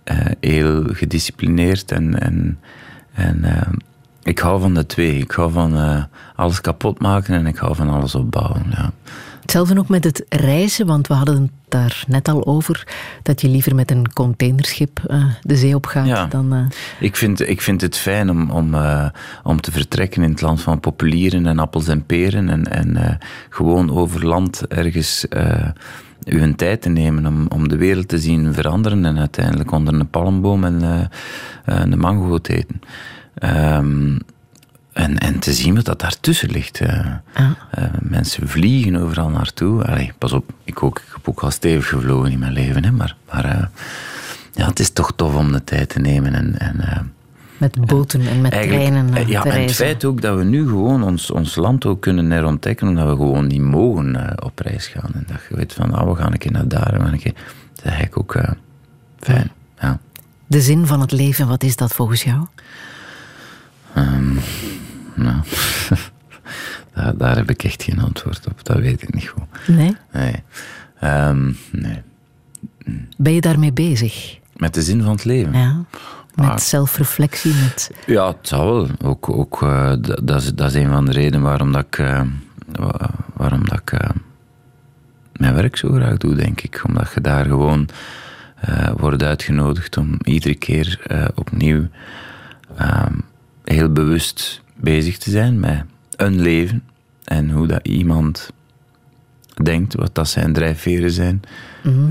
eh, heel gedisciplineerd en, en, en eh, ik hou van de twee. Ik hou van alles kapot maken en ik hou van alles opbouwen. Ja. Hetzelfde ook met het reizen, want we hadden het daar net al over dat je liever met een containerschip de zee op gaat Ja. dan... Ik, vind, ik vind het fijn om, om, om te vertrekken in het land van populieren en appels en peren en, en gewoon over land ergens eh uw tijd te nemen om, om de wereld te zien veranderen en uiteindelijk onder een palmboom en eh, eh, een mango te eten. Ehm, en, en te zien wat dat daartussen ligt. eh. ah. Mensen vliegen overal naartoe. Allee, pas op, ik, ook, ik heb ook al stevig gevlogen in mijn leven. Hè, maar maar ja, het is toch tof om de tijd te nemen. En, en, Met boten en met Eigenlijk, treinen eh, eh, ja, te en het feit ook dat we nu gewoon ons, ons land ook kunnen herontdekken, omdat we gewoon niet mogen eh, op reis gaan. En dat je weet van, ah, we gaan een keer naar daar, we gaan een keer... Dat is eigenlijk ook eh, fijn. Ja. De zin van het leven, wat is dat volgens jou? Ehm, nou, daar, daar heb ik echt geen antwoord op. Dat weet ik niet goed. Nee? Nee. Ehm, nee. Ben je daarmee bezig? Met de zin van het leven. Ja. Met zelfreflectie, met... Ja, het zou wel. Ook, ook, eh, dat, is, dat is een van de redenen waarom dat ik, eh, wa- waarom dat ik eh, mijn werk zo graag doe, denk ik. Omdat je daar gewoon wordt uitgenodigd om iedere keer opnieuw ehm, heel bewust bezig te zijn met een leven en hoe dat iemand denkt, wat dat zijn drijfveren zijn.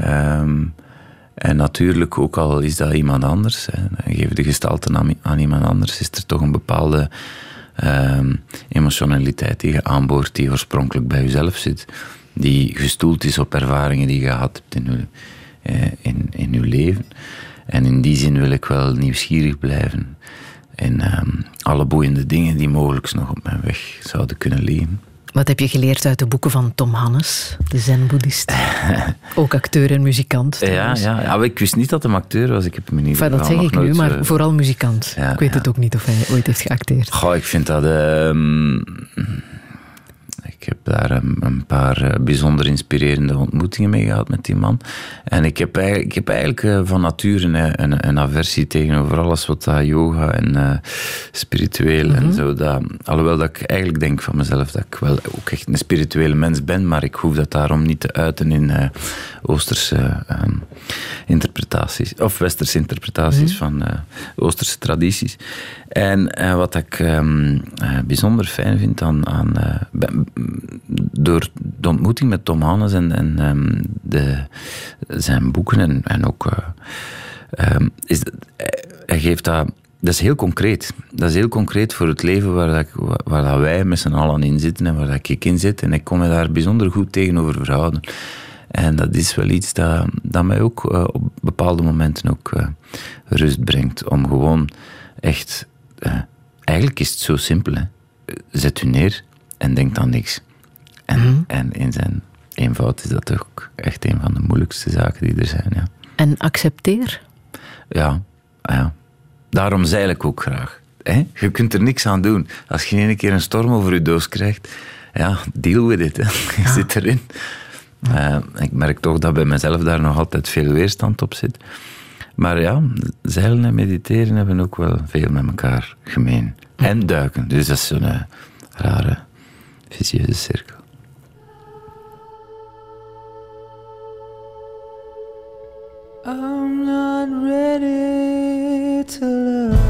Ehm, en natuurlijk, ook al is dat iemand anders, hè, geef de gestalte aan, iemand anders, is er toch een bepaalde ehm, emotionaliteit die je aanboort, die oorspronkelijk bij jezelf zit, die gestoeld is op ervaringen die je gehad hebt in je, eh, in, in je leven. En in die zin wil ik wel nieuwsgierig blijven in ehm, alle boeiende dingen die mogelijk nog op mijn weg zouden kunnen liggen. Wat heb je geleerd uit de boeken van Tom Hannes, de zen-boeddhist? Ook acteur en muzikant. Ja, ja, ja, maar ik wist niet dat hij acteur was. Ik heb hem Enfin, dat zeg ik nu, maar eh, vooral muzikant. ja, ik weet ja. het ook niet of hij ooit heeft geacteerd. Goh, ik vind dat. ehm, heb daar een, een paar eh, bijzonder inspirerende ontmoetingen mee gehad met die man. En ik heb, eigenlijk- ik heb eigenlijk eh, van nature een, een, een aversie tegenover alles wat dat yoga en eh, spiritueel en zo. Dat, alhoewel dat ik eigenlijk denk van mezelf dat ik wel ook echt een spirituele mens ben, maar ik hoef dat daarom niet te uiten in Oosterse ehm, interpretaties, of Westerse interpretaties van eh, Oosterse tradities. En eh, wat ik ehm, eh, bijzonder fijn vind aan, eh, door de ontmoeting met Tom Hannes en, en ehm, de, zijn boeken en, en ook eh, ehm, is dat, hij- geeft dat. Dat is heel concreet. Dat is heel concreet voor het leven waar, dat waar dat wij met z'n allen in zitten en waar dat ik in zit. En ik kon me daar bijzonder goed tegenover verhouden. En dat is wel iets dat, dat mij ook op bepaalde momenten ook rust brengt. Om gewoon echt... eh, eigenlijk is het zo simpel. Hè. Zet u neer en denk aan niks. En, en in zijn eenvoud is dat ook echt een van de moeilijkste zaken die er zijn. Ja, En accepteer. ja, ja. daarom zeil ik ook graag. Hè? Je kunt er niks aan doen. Als je een keer een storm over je doos krijgt, ja, deal with it. Hè. Je zit erin. Eh, ik merk toch dat bij mezelf daar nog altijd veel weerstand op zit. Maar ja, zeilen en mediteren hebben ook wel veel met elkaar gemeen. En duiken. Dus dat is zo'n eh, rare, vicieuze cirkel. I'm not ready to love.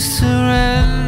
Surrender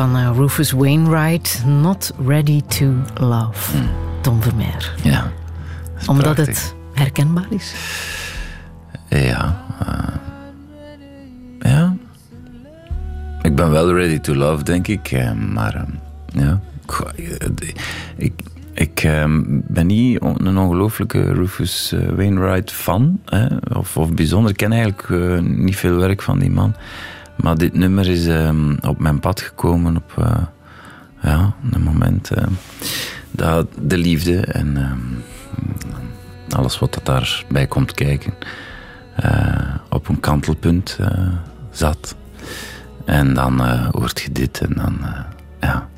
van eh, Rufus Wainwright. Not Ready to Love. Tom Vermeer. Ja. Omdat prachtig. het herkenbaar is. Ja. eh, ja. Ik ben wel ready to love, denk ik. eh, Maar eh, ja. Ik, ik eh, ben niet een ongelooflijke Rufus Wainwright fan. Hè, of, of bijzonder. Ik ken eigenlijk niet veel werk van die man. Maar dit nummer is eh, op mijn pad gekomen op eh, ja, een moment eh, dat de liefde en eh, alles wat dat daarbij komt kijken eh, op een kantelpunt eh, zat. En dan hoort je dit en dan, ja,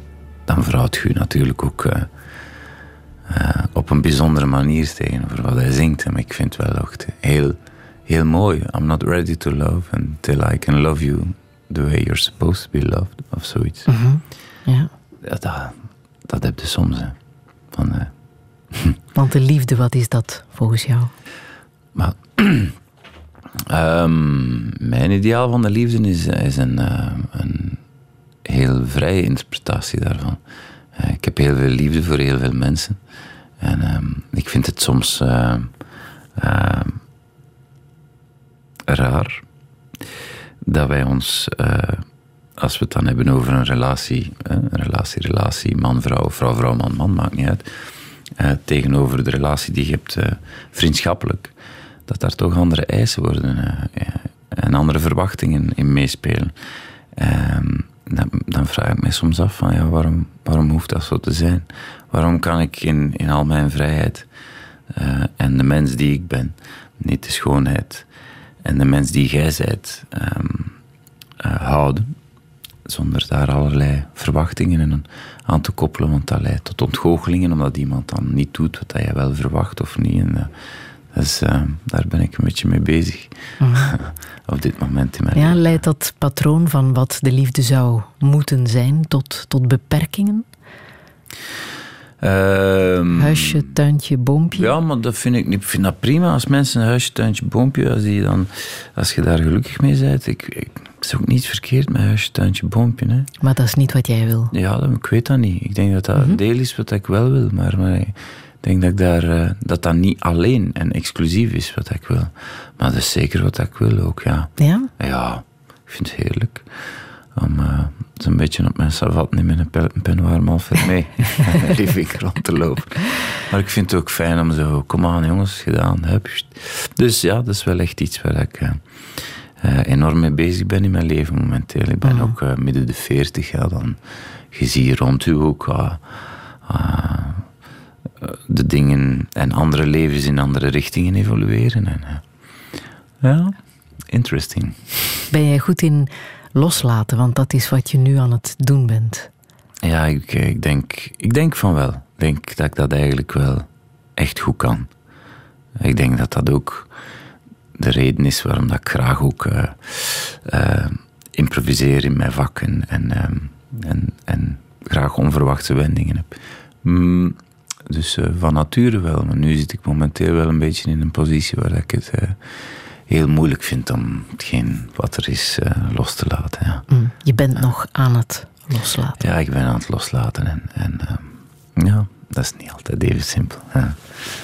dan verhoudt je natuurlijk ook op een bijzondere manier tegenover wat hij zingt. En ik vind het wel echt heel, heel mooi. I'm not ready to love until I can love you the way you're supposed to be loved. Of zoiets. Ja. Ja, dat, dat heb je soms. Hè. Van, eh, Want de liefde, wat is dat volgens jou? Maar ehm, mijn ideaal van de liefde is, is een, eh, een heel vrije interpretatie daarvan. Eh, ik heb heel veel liefde voor heel veel mensen. En ehm, ik vind het soms eh, eh, raar dat wij ons, eh, als we het dan hebben over een relatie, een relatie, relatie, man-vrouw, vrouw-vrouw, man-man, maakt niet uit, eh, tegenover de relatie die je hebt eh, vriendschappelijk, dat daar toch andere eisen worden en andere verwachtingen in meespelen. Ehm, dan, dan vraag ik mij soms af van ja, waarom, waarom hoeft dat zo te zijn? Waarom kan ik in, in al mijn vrijheid en de mens die ik ben, niet de schoonheid en de mens die jij zijt, ehm, eh, houden? Zonder daar allerlei verwachtingen aan- te koppelen, want dat leidt tot ontgoochelingen, omdat iemand dan niet doet wat jij wel verwacht of niet. En, dus daar ben ik een beetje mee bezig op dit moment in mijn Ja, leven. leidt dat patroon van wat de liefde zou moeten zijn tot, tot beperkingen? Ehm, Huisje, tuintje, boompje? Ja, maar dat vind ik niet. Vind dat prima als mensen een huisje, tuintje, boompje, als, die dan, als je daar gelukkig mee bent. Ik, ik, het is ook niet verkeerd met huisje, tuintje, boompje. Hè. Maar dat is niet wat jij wil. Ja, dat, ik weet dat niet. Ik denk dat dat een deel is wat ik wel wil, maar, maar ik denk dat, ik daar, eh, dat dat niet alleen en exclusief is wat ik wil. Maar dat is zeker wat ik wil ook, ja. Ja? Ja, ik vind het heerlijk. Om zo'n beetje op mijn savat niet met een, pe- een peignoir malfait mee de living rond te lopen. Maar ik vind het ook fijn om zo, kom aan jongens, gedaan. Hup. Dus ja, dat is wel echt iets waar ik eh, eh, enorm mee bezig ben in mijn leven momenteel. Ik ben ook eh, midden de veertig, ja, dan je ziet rond u ook ah, ah, de dingen en andere levens in andere richtingen evolueren. En, ja, interesting. Ben jij goed in loslaten? Want dat is wat je nu aan het doen bent. Ja, ik, eh, ik, denk, ik denk van wel. Ik denk dat ik dat eigenlijk wel echt goed kan. Ik denk dat dat ook de reden is waarom dat ik graag ook eh, eh, improviseer in mijn vak en, en, ehm, en, en graag onverwachte wendingen heb. Mm, dus van nature wel, maar nu zit ik momenteel wel een beetje in een positie waar ik het heel moeilijk vind om hetgeen wat er is eh, los te laten. Ja. Mm, Je bent nog aan het loslaten. Ja, ik ben aan het loslaten. En, en ehm, ja, dat is niet altijd even simpel. Ja.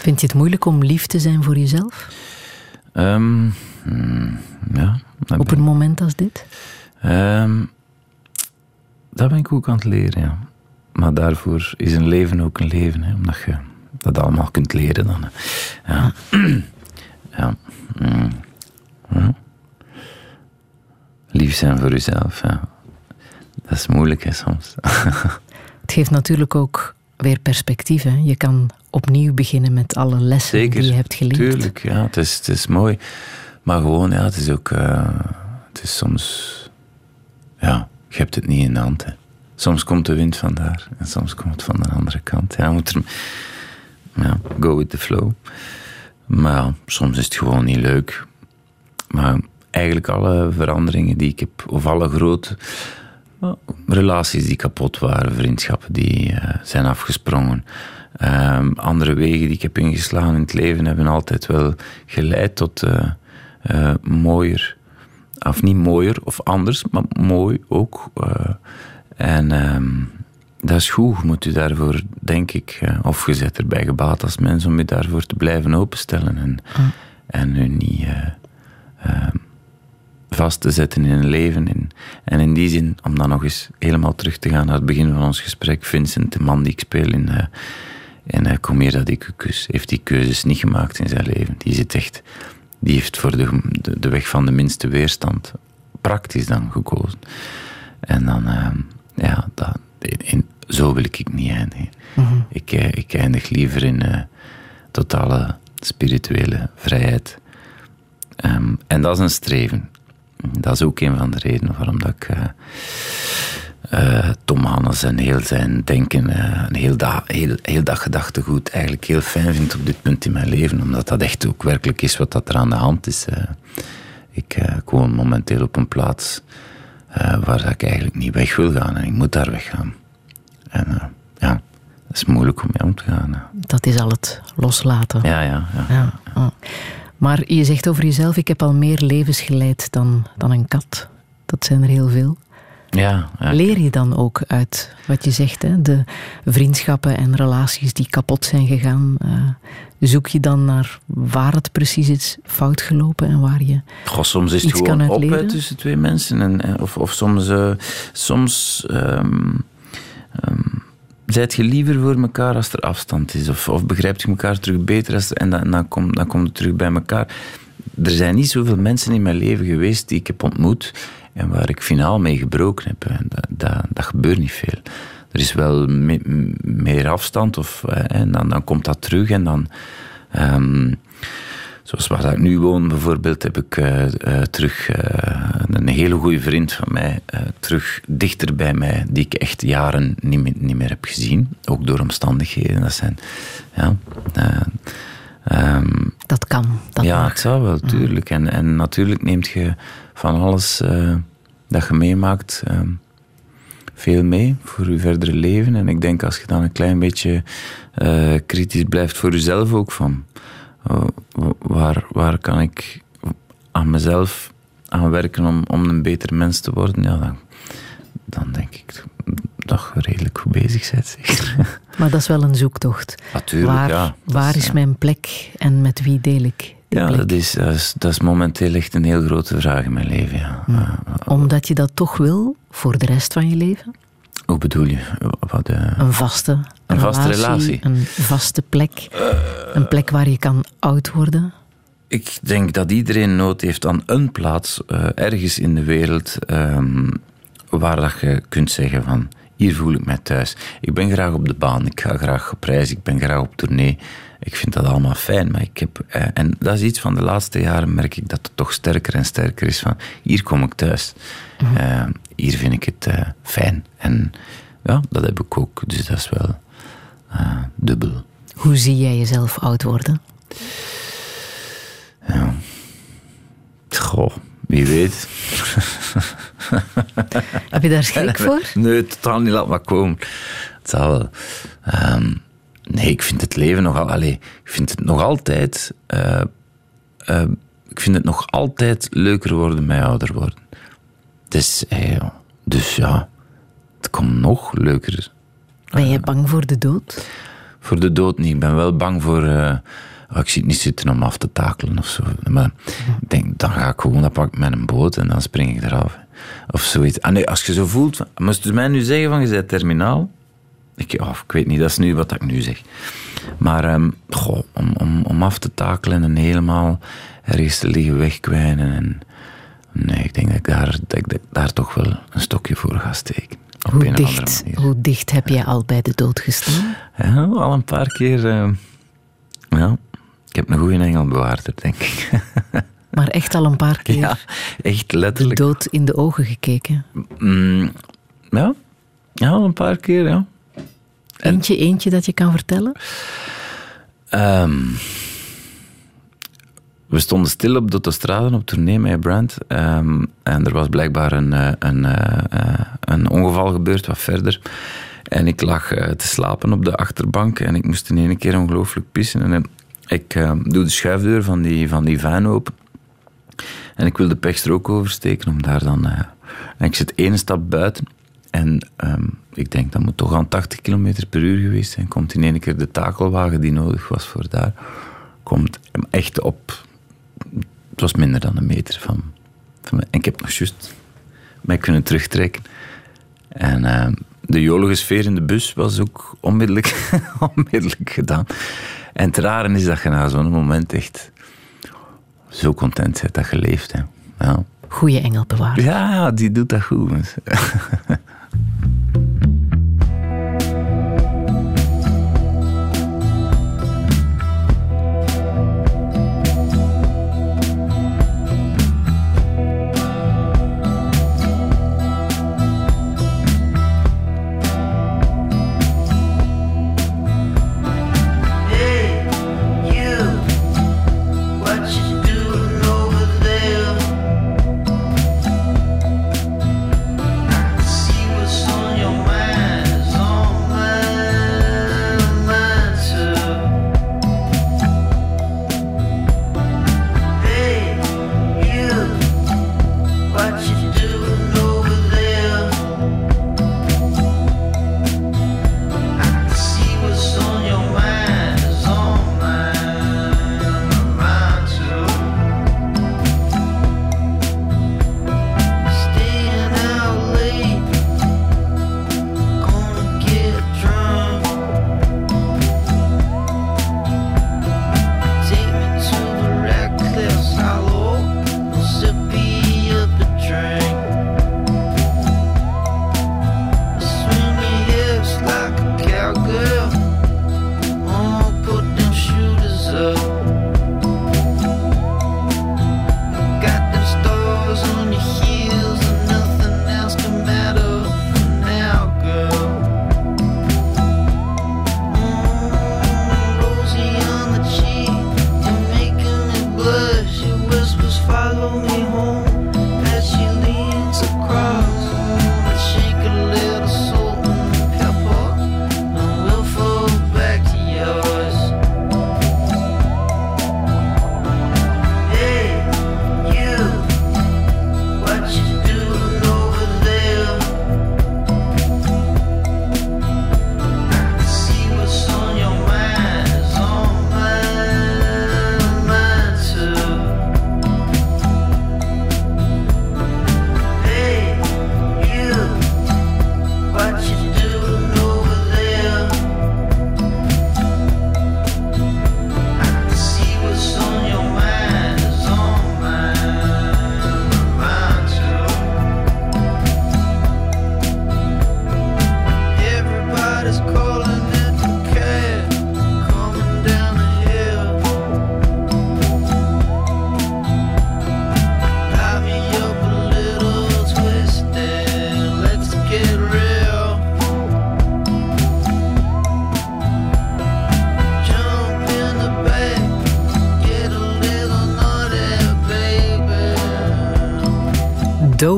Vind je het moeilijk om lief te zijn voor jezelf? Ehm, hmm, ja, Op een moment als dit? ehm, dat ben ik ook aan het leren, ja. Maar daarvoor is een leven ook een leven, hè, omdat je dat allemaal kunt leren dan. hè. Ja. ja. mm, ja. Lief zijn voor jezelf, ja. Dat is moeilijk, hè, soms. Het geeft natuurlijk ook weer perspectief. Hè? Je kan opnieuw beginnen met alle lessen Zeker, die je hebt geleerd. Tuurlijk, ja, het is, het is mooi. Maar gewoon, ja, het is ook... eh, het is soms... Ja, je hebt het niet in de hand, hè. Soms komt de wind van daar en soms komt het van de andere kant. Ja, moet er... Ja, go with the flow. Maar soms is het gewoon niet leuk. Maar eigenlijk alle veranderingen die ik heb, of alle grote relaties die kapot waren, vriendschappen die eh, zijn afgesprongen, ehm, andere wegen die ik heb ingeslagen in het leven hebben altijd wel geleid tot eh, eh, mooier Of niet mooier of anders, maar mooi ook. en ehm, dat is goed. Moet u daarvoor, denk ik, of je zet erbij gebaat als mens om je daarvoor te blijven openstellen. En, en u niet eh, ehm, vast te zetten in een leven. En, en in die zin, om dan nog eens helemaal terug te gaan naar het begin van ons gesprek, Vincent, de man die ik speel in, eh, in Kom hier dat ik u kus, heeft die keuzes niet gemaakt in zijn leven. Die zit echt, die heeft voor de, de, de weg van de minste weerstand praktisch dan gekozen. En dan, ehm, ja, dat, in, zo wil ik niet eindigen. ik, eh, ik eindig liever in eh, totale spirituele vrijheid. Ehm, en dat is een streven. Dat is ook een van de redenen waarom dat ik eh, eh, Tom Hannes en heel zijn denken, eh, een heel, da heel, heel dat gedachtegoed eigenlijk heel fijn vind op dit punt in mijn leven. Omdat dat echt ook werkelijk is wat dat er aan de hand is. ik woon momenteel op een plaats waar dat ik eigenlijk niet weg wil gaan en ik moet daar weggaan. En ja, dat is moeilijk om mee om te gaan. Dat is al het loslaten. Ja, ja, ja. Ja. Maar je zegt over jezelf, ik heb al meer levens geleid dan, dan een kat. Dat zijn er heel veel. ja, ja. Leer je dan ook uit wat je zegt, hè? de vriendschappen en relaties die kapot zijn gegaan? eh, zoek je dan naar waar het precies is fout gelopen en waar je Goh, soms is het gewoon op hè, tussen twee mensen. En, en- of, of soms, eh, soms ehm, ehm, zijt je liever voor elkaar als er afstand is. Of, of begrijpt je elkaar terug beter als en dan, dan, komt dan komt het terug bij elkaar. Er zijn niet zoveel mensen in mijn leven geweest die ik heb ontmoet en waar ik finaal mee gebroken heb. En Dat, dat, gebeurt niet veel. Er is wel meer afstand of, eh, en dan, dan komt dat terug en dan... ehm, Zoals waar ik nu woon bijvoorbeeld, heb ik eh, eh, terug eh, een hele goede vriend van mij, terug dichter bij mij, die ik echt jaren niet meer, niet meer heb gezien. Ook door omstandigheden. Dat zijn, ja, eh, ehm, Dat kan. Dat ja, mag. het zou wel, tuurlijk. En, en natuurlijk neemt je van alles dat je meemaakt ehm, veel mee voor je verdere leven. En ik denk als je dan een klein beetje kritisch blijft voor jezelf ook van waar, waar kan ik aan mezelf aan werken om, om een beter mens te worden, ja, dan, dan denk ik je redelijk goed bezig bent. Zeker. Maar dat is wel een zoektocht. Natuurlijk, waar ja. Waar is ja. mijn plek en met wie deel ik die Ja, plek? dat is, dat, is, dat is momenteel echt een heel grote vraag in mijn leven. Ja. Eh, Omdat je dat toch wil voor de rest van je leven? Hoe bedoel je? Wat, eh, Een vaste, Een vaste relatie. Een vaste plek. een plek waar je kan oud worden. Ik denk dat iedereen nood heeft aan een plaats eh, ergens in de wereld ehm, waar dat je kunt zeggen van hier voel ik mij thuis. Ik ben graag op de baan, ik ga graag op reis, ik ben graag op tournee. Ik vind dat allemaal fijn, maar ik heb... eh, en dat is iets van de laatste jaren merk ik dat het toch sterker en sterker is van hier kom ik thuis. Eh, hier vind ik het eh, fijn. En ja, dat heb ik ook, dus dat is wel dubbel. Hoe zie jij jezelf oud worden? Ja. Goh, wie weet. Heb je daar schrik voor? Nee, totaal niet. Laat maar komen. Het zal wel. Ehm, nee, ik vind het leven nog al... Allee, ik vind het nog altijd... eh, eh, ik vind het nog altijd leuker worden met ouder worden. Dus, eh, ja. dus ja, het komt nog leuker. Ben je bang voor de dood? Voor de dood niet. Ik ben wel bang voor... eh, oh, ik zie het niet zitten om af te takelen of zo. Maar ik denk, dan ga ik gewoon, dan pak ik met een boot en dan spring ik eraf. Of zoiets. Ah, nee, als je zo voelt... Moest je mij nu zeggen van, je bent terminaal? Ik, oh, ik weet niet, dat is nu wat ik nu zeg. Maar ehm, goh, om, om, om af te takelen en helemaal ergens te liggen wegkwijnen. En, nee, ik denk dat ik, daar, dat ik daar toch wel een stokje voor ga steken. Op Hoe dicht, hoe dicht heb jij al bij de dood gestaan? Ja, al een paar keer. eh, ja, ik heb een goede engelbewaarder, denk ik. Maar echt al een paar keer ja, echt de letterlijk. dood in de ogen gekeken. Mm, ja. ja, al een paar keer, ja. Eentje, eentje dat je kan vertellen? Ehm, we stonden stil op de autostrade op tournee met Brand. ehm, en er was blijkbaar een, eh, een, eh, eh, een ongeval gebeurd wat verder. En ik lag te slapen op de achterbank en ik moest in één keer ongelooflijk pissen. En ik doe de schuifdeur van die, van die van open. En ik wil de pechstrook oversteken om daar dan... en ik zit één stap buiten. En ehm, ik denk dat moet toch aan 80 km per uur geweest zijn. Komt in één keer de takelwagen die nodig was voor daar. Komt hem echt op... Het was minder dan een meter van... van en ik heb nog juist mij kunnen terugtrekken. En ehm, de jolige sfeer in de bus was ook onmiddellijk, onmiddellijk gedaan. En het rare is dat je na zo'n moment echt zo content bent dat je leeft. Hè. Ja. Goeie engelbewaarder. ja, die doet dat goed.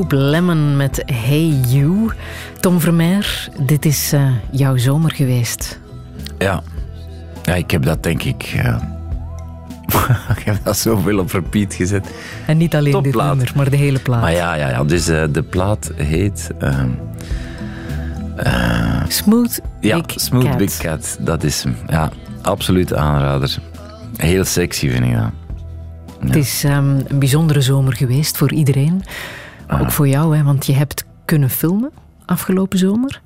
Dope Lemon met Hey You. Tom Vermeer, dit is eh, jouw zomer geweest. Ja. ja, ik heb dat denk ik... ja. ik heb dat zoveel op repeat gezet. En niet alleen dit Topplaat. nummer, maar de hele plaat. Maar ja, ja, ja dus eh, de plaat heet... eh, Smooth ja, Big Smooth Cat. Big Cat. Dat is hem. Ja, absoluut aanrader. Heel sexy vind ik dat. Het is ehm, een bijzondere zomer geweest voor iedereen. Maar Ah. ook voor jou, hè, want je hebt kunnen filmen afgelopen zomer.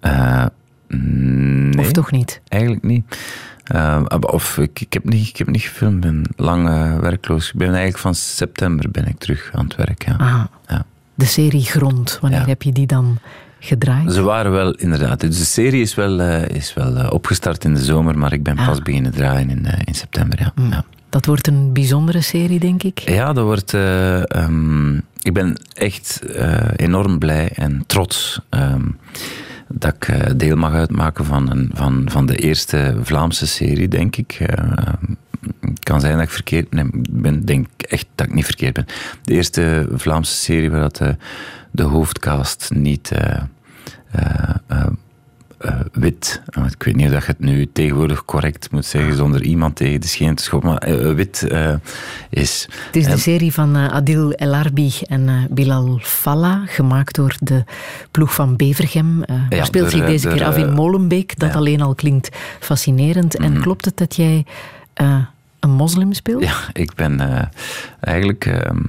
Eh, mm, nee, Of toch niet? eigenlijk niet. Eh, of ik, ik, heb niet, ik heb niet gefilmd, ik ben lang eh, werkloos. Ik ben eigenlijk van september ben ik terug aan het werk. Ja. Ah, Ja. de serie Grond, wanneer Ja. heb je die dan gedraaid? Ze waren wel, inderdaad. Dus de serie is wel, is wel opgestart in de zomer, maar ik ben Ah. pas beginnen draaien in, in september. Ja. Ja. Dat wordt een bijzondere serie, denk ik. ja, dat wordt. eh, ehm, ik ben echt eh, enorm blij en trots ehm, dat ik eh, deel mag uitmaken van, een, van, van de eerste Vlaamse serie, denk ik. Eh, het kan zijn dat ik verkeerd ik ben. denk echt dat ik niet verkeerd ben. De eerste Vlaamse serie waar dat de hoofdcast niet. Eh, eh, eh, eh, wit. Want Ik weet niet of dat je het nu tegenwoordig correct moet zeggen zonder iemand tegen de scheen te schoppen, maar eh, wit eh, is. Het is de serie van eh, Adil El Arbi en eh, Bilal Falla, gemaakt door de ploeg van Bevergem. Eh Ja, speelt door, zich eh, deze door, keer af in eh, Molenbeek, dat ja. alleen al klinkt fascinerend. En Mhm. klopt het dat jij eh, een moslim speelt? Ja, ik ben eh, eigenlijk ehm,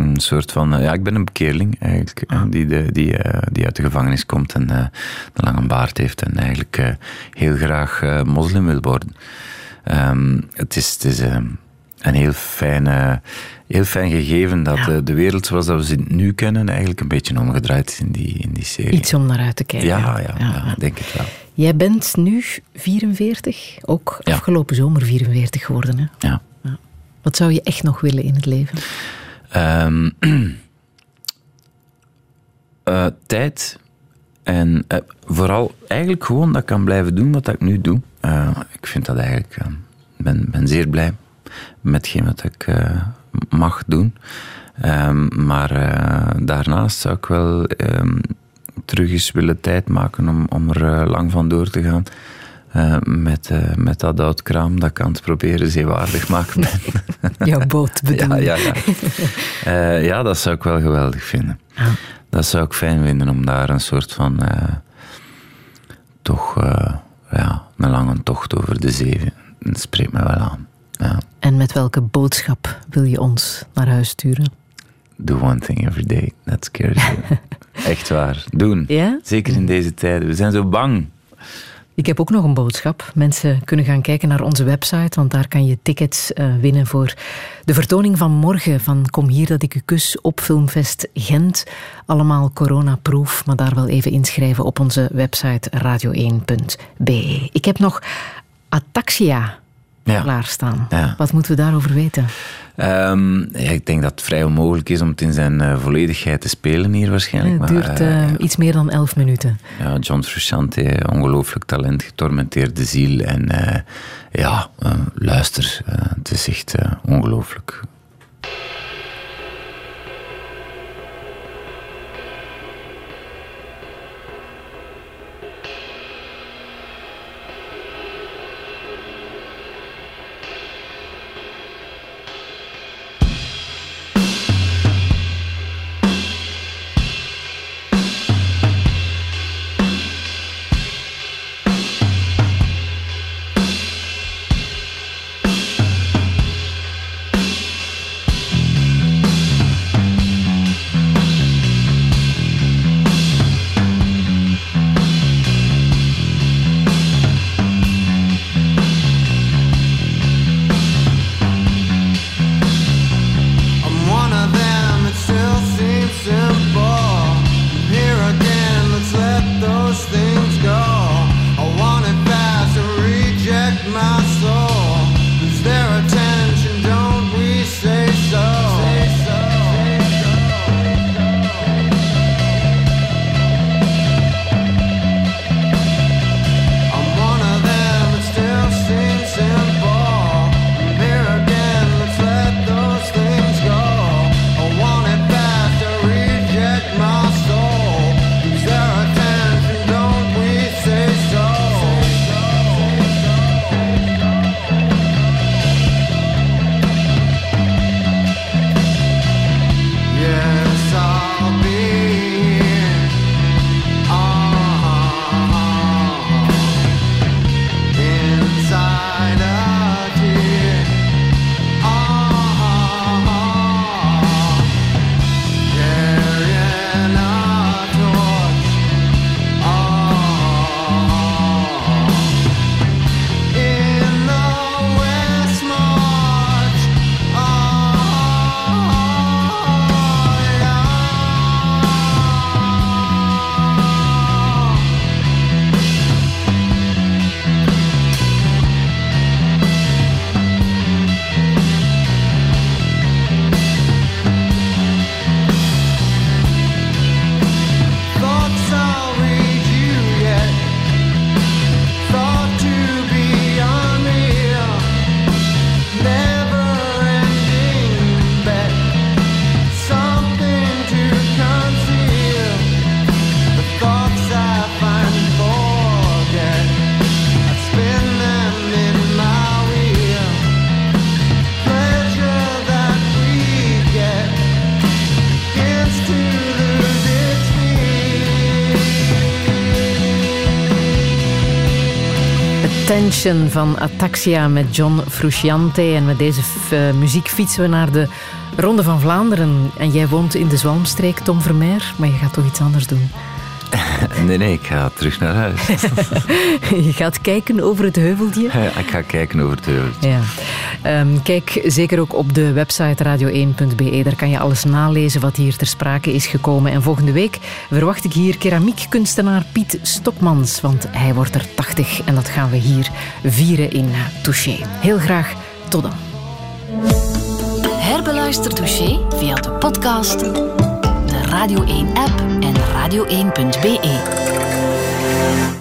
een soort van... eh, ja, ik ben een bekeerling eigenlijk, eh, die, de, die, eh, die uit de gevangenis komt en een lange baard heeft en eigenlijk heel graag moslim wil worden. Ehm, het is, het is ehm, een heel fijn, eh, heel fijn gegeven dat Ja. de wereld zoals dat we ze nu kennen eigenlijk een beetje omgedraaid is in die, in die serie. Iets om naar uit te kijken. ja, ja, ja, denk het wel. Jij bent nu 44, ook Ja. afgelopen zomer 44 geworden. Hè? Ja. Wat zou je echt nog willen in het leven? Ehm, eh, tijd en eh, vooral eigenlijk gewoon dat ik kan blijven doen wat ik nu doe. Eh, ik vind dat eigenlijk, eh, ben, ben zeer blij met wat ik mag doen. Ehm, maar daarnaast zou ik wel ehm, terug eens willen tijd maken om, om er lang van door te gaan. Eh, met, eh, met dat oud kraam dat ik aan het proberen zeewaardig maken ben. Jouw boot bedoel Ja, ja, ja. Eh, ja, dat zou ik wel geweldig vinden. Ja. Dat zou ik fijn vinden om daar een soort van. toch. ja, een lange tocht over de zee. Dat spreekt me wel aan. Ja. En met welke boodschap wil je ons naar huis sturen? Do one thing every day. That scares you. Echt waar. Doen. Ja? Zeker in deze tijden. We zijn zo bang. Ik heb ook nog een boodschap. Mensen kunnen gaan kijken naar onze website, want daar kan je tickets eh, winnen voor de vertoning van morgen van Kom hier dat ik u kus op Filmfest Gent. Allemaal coronaproof, maar daar wel even inschrijven op onze website radio1.be. Ik heb nog Ataxia Ja. klaarstaan. Ja. Wat moeten we daarover weten? Ehm, ja, ik denk dat het vrij onmogelijk is om het in zijn eh, volledigheid te spelen hier waarschijnlijk. Het duurt eh, eh, iets meer dan elf minuten. Ja, John Frusciante, ongelooflijk talent, getormenteerde ziel. En ja, luister, het is echt ongelooflijk. Van Ataxia met John Frusciante. En met deze eh, muziek fietsen we naar de Ronde van Vlaanderen. En jij woont in de Zwalmstreek, Tom Vermeer, maar je gaat toch iets anders doen. Nee, nee, ik ga terug naar huis. je gaat kijken over het heuveltje. ik ga kijken over het heuveltje. Ja. Ehm, kijk zeker ook op de website radio1.be. Daar kan je alles nalezen wat hier ter sprake is gekomen. En volgende week verwacht ik hier keramiekkunstenaar Piet Stokmans. Want hij wordt er 80 en dat gaan we hier vieren in Touché. Heel graag tot dan. Herbeluister Touché via de podcast, de Radio 1-app en radio1.be.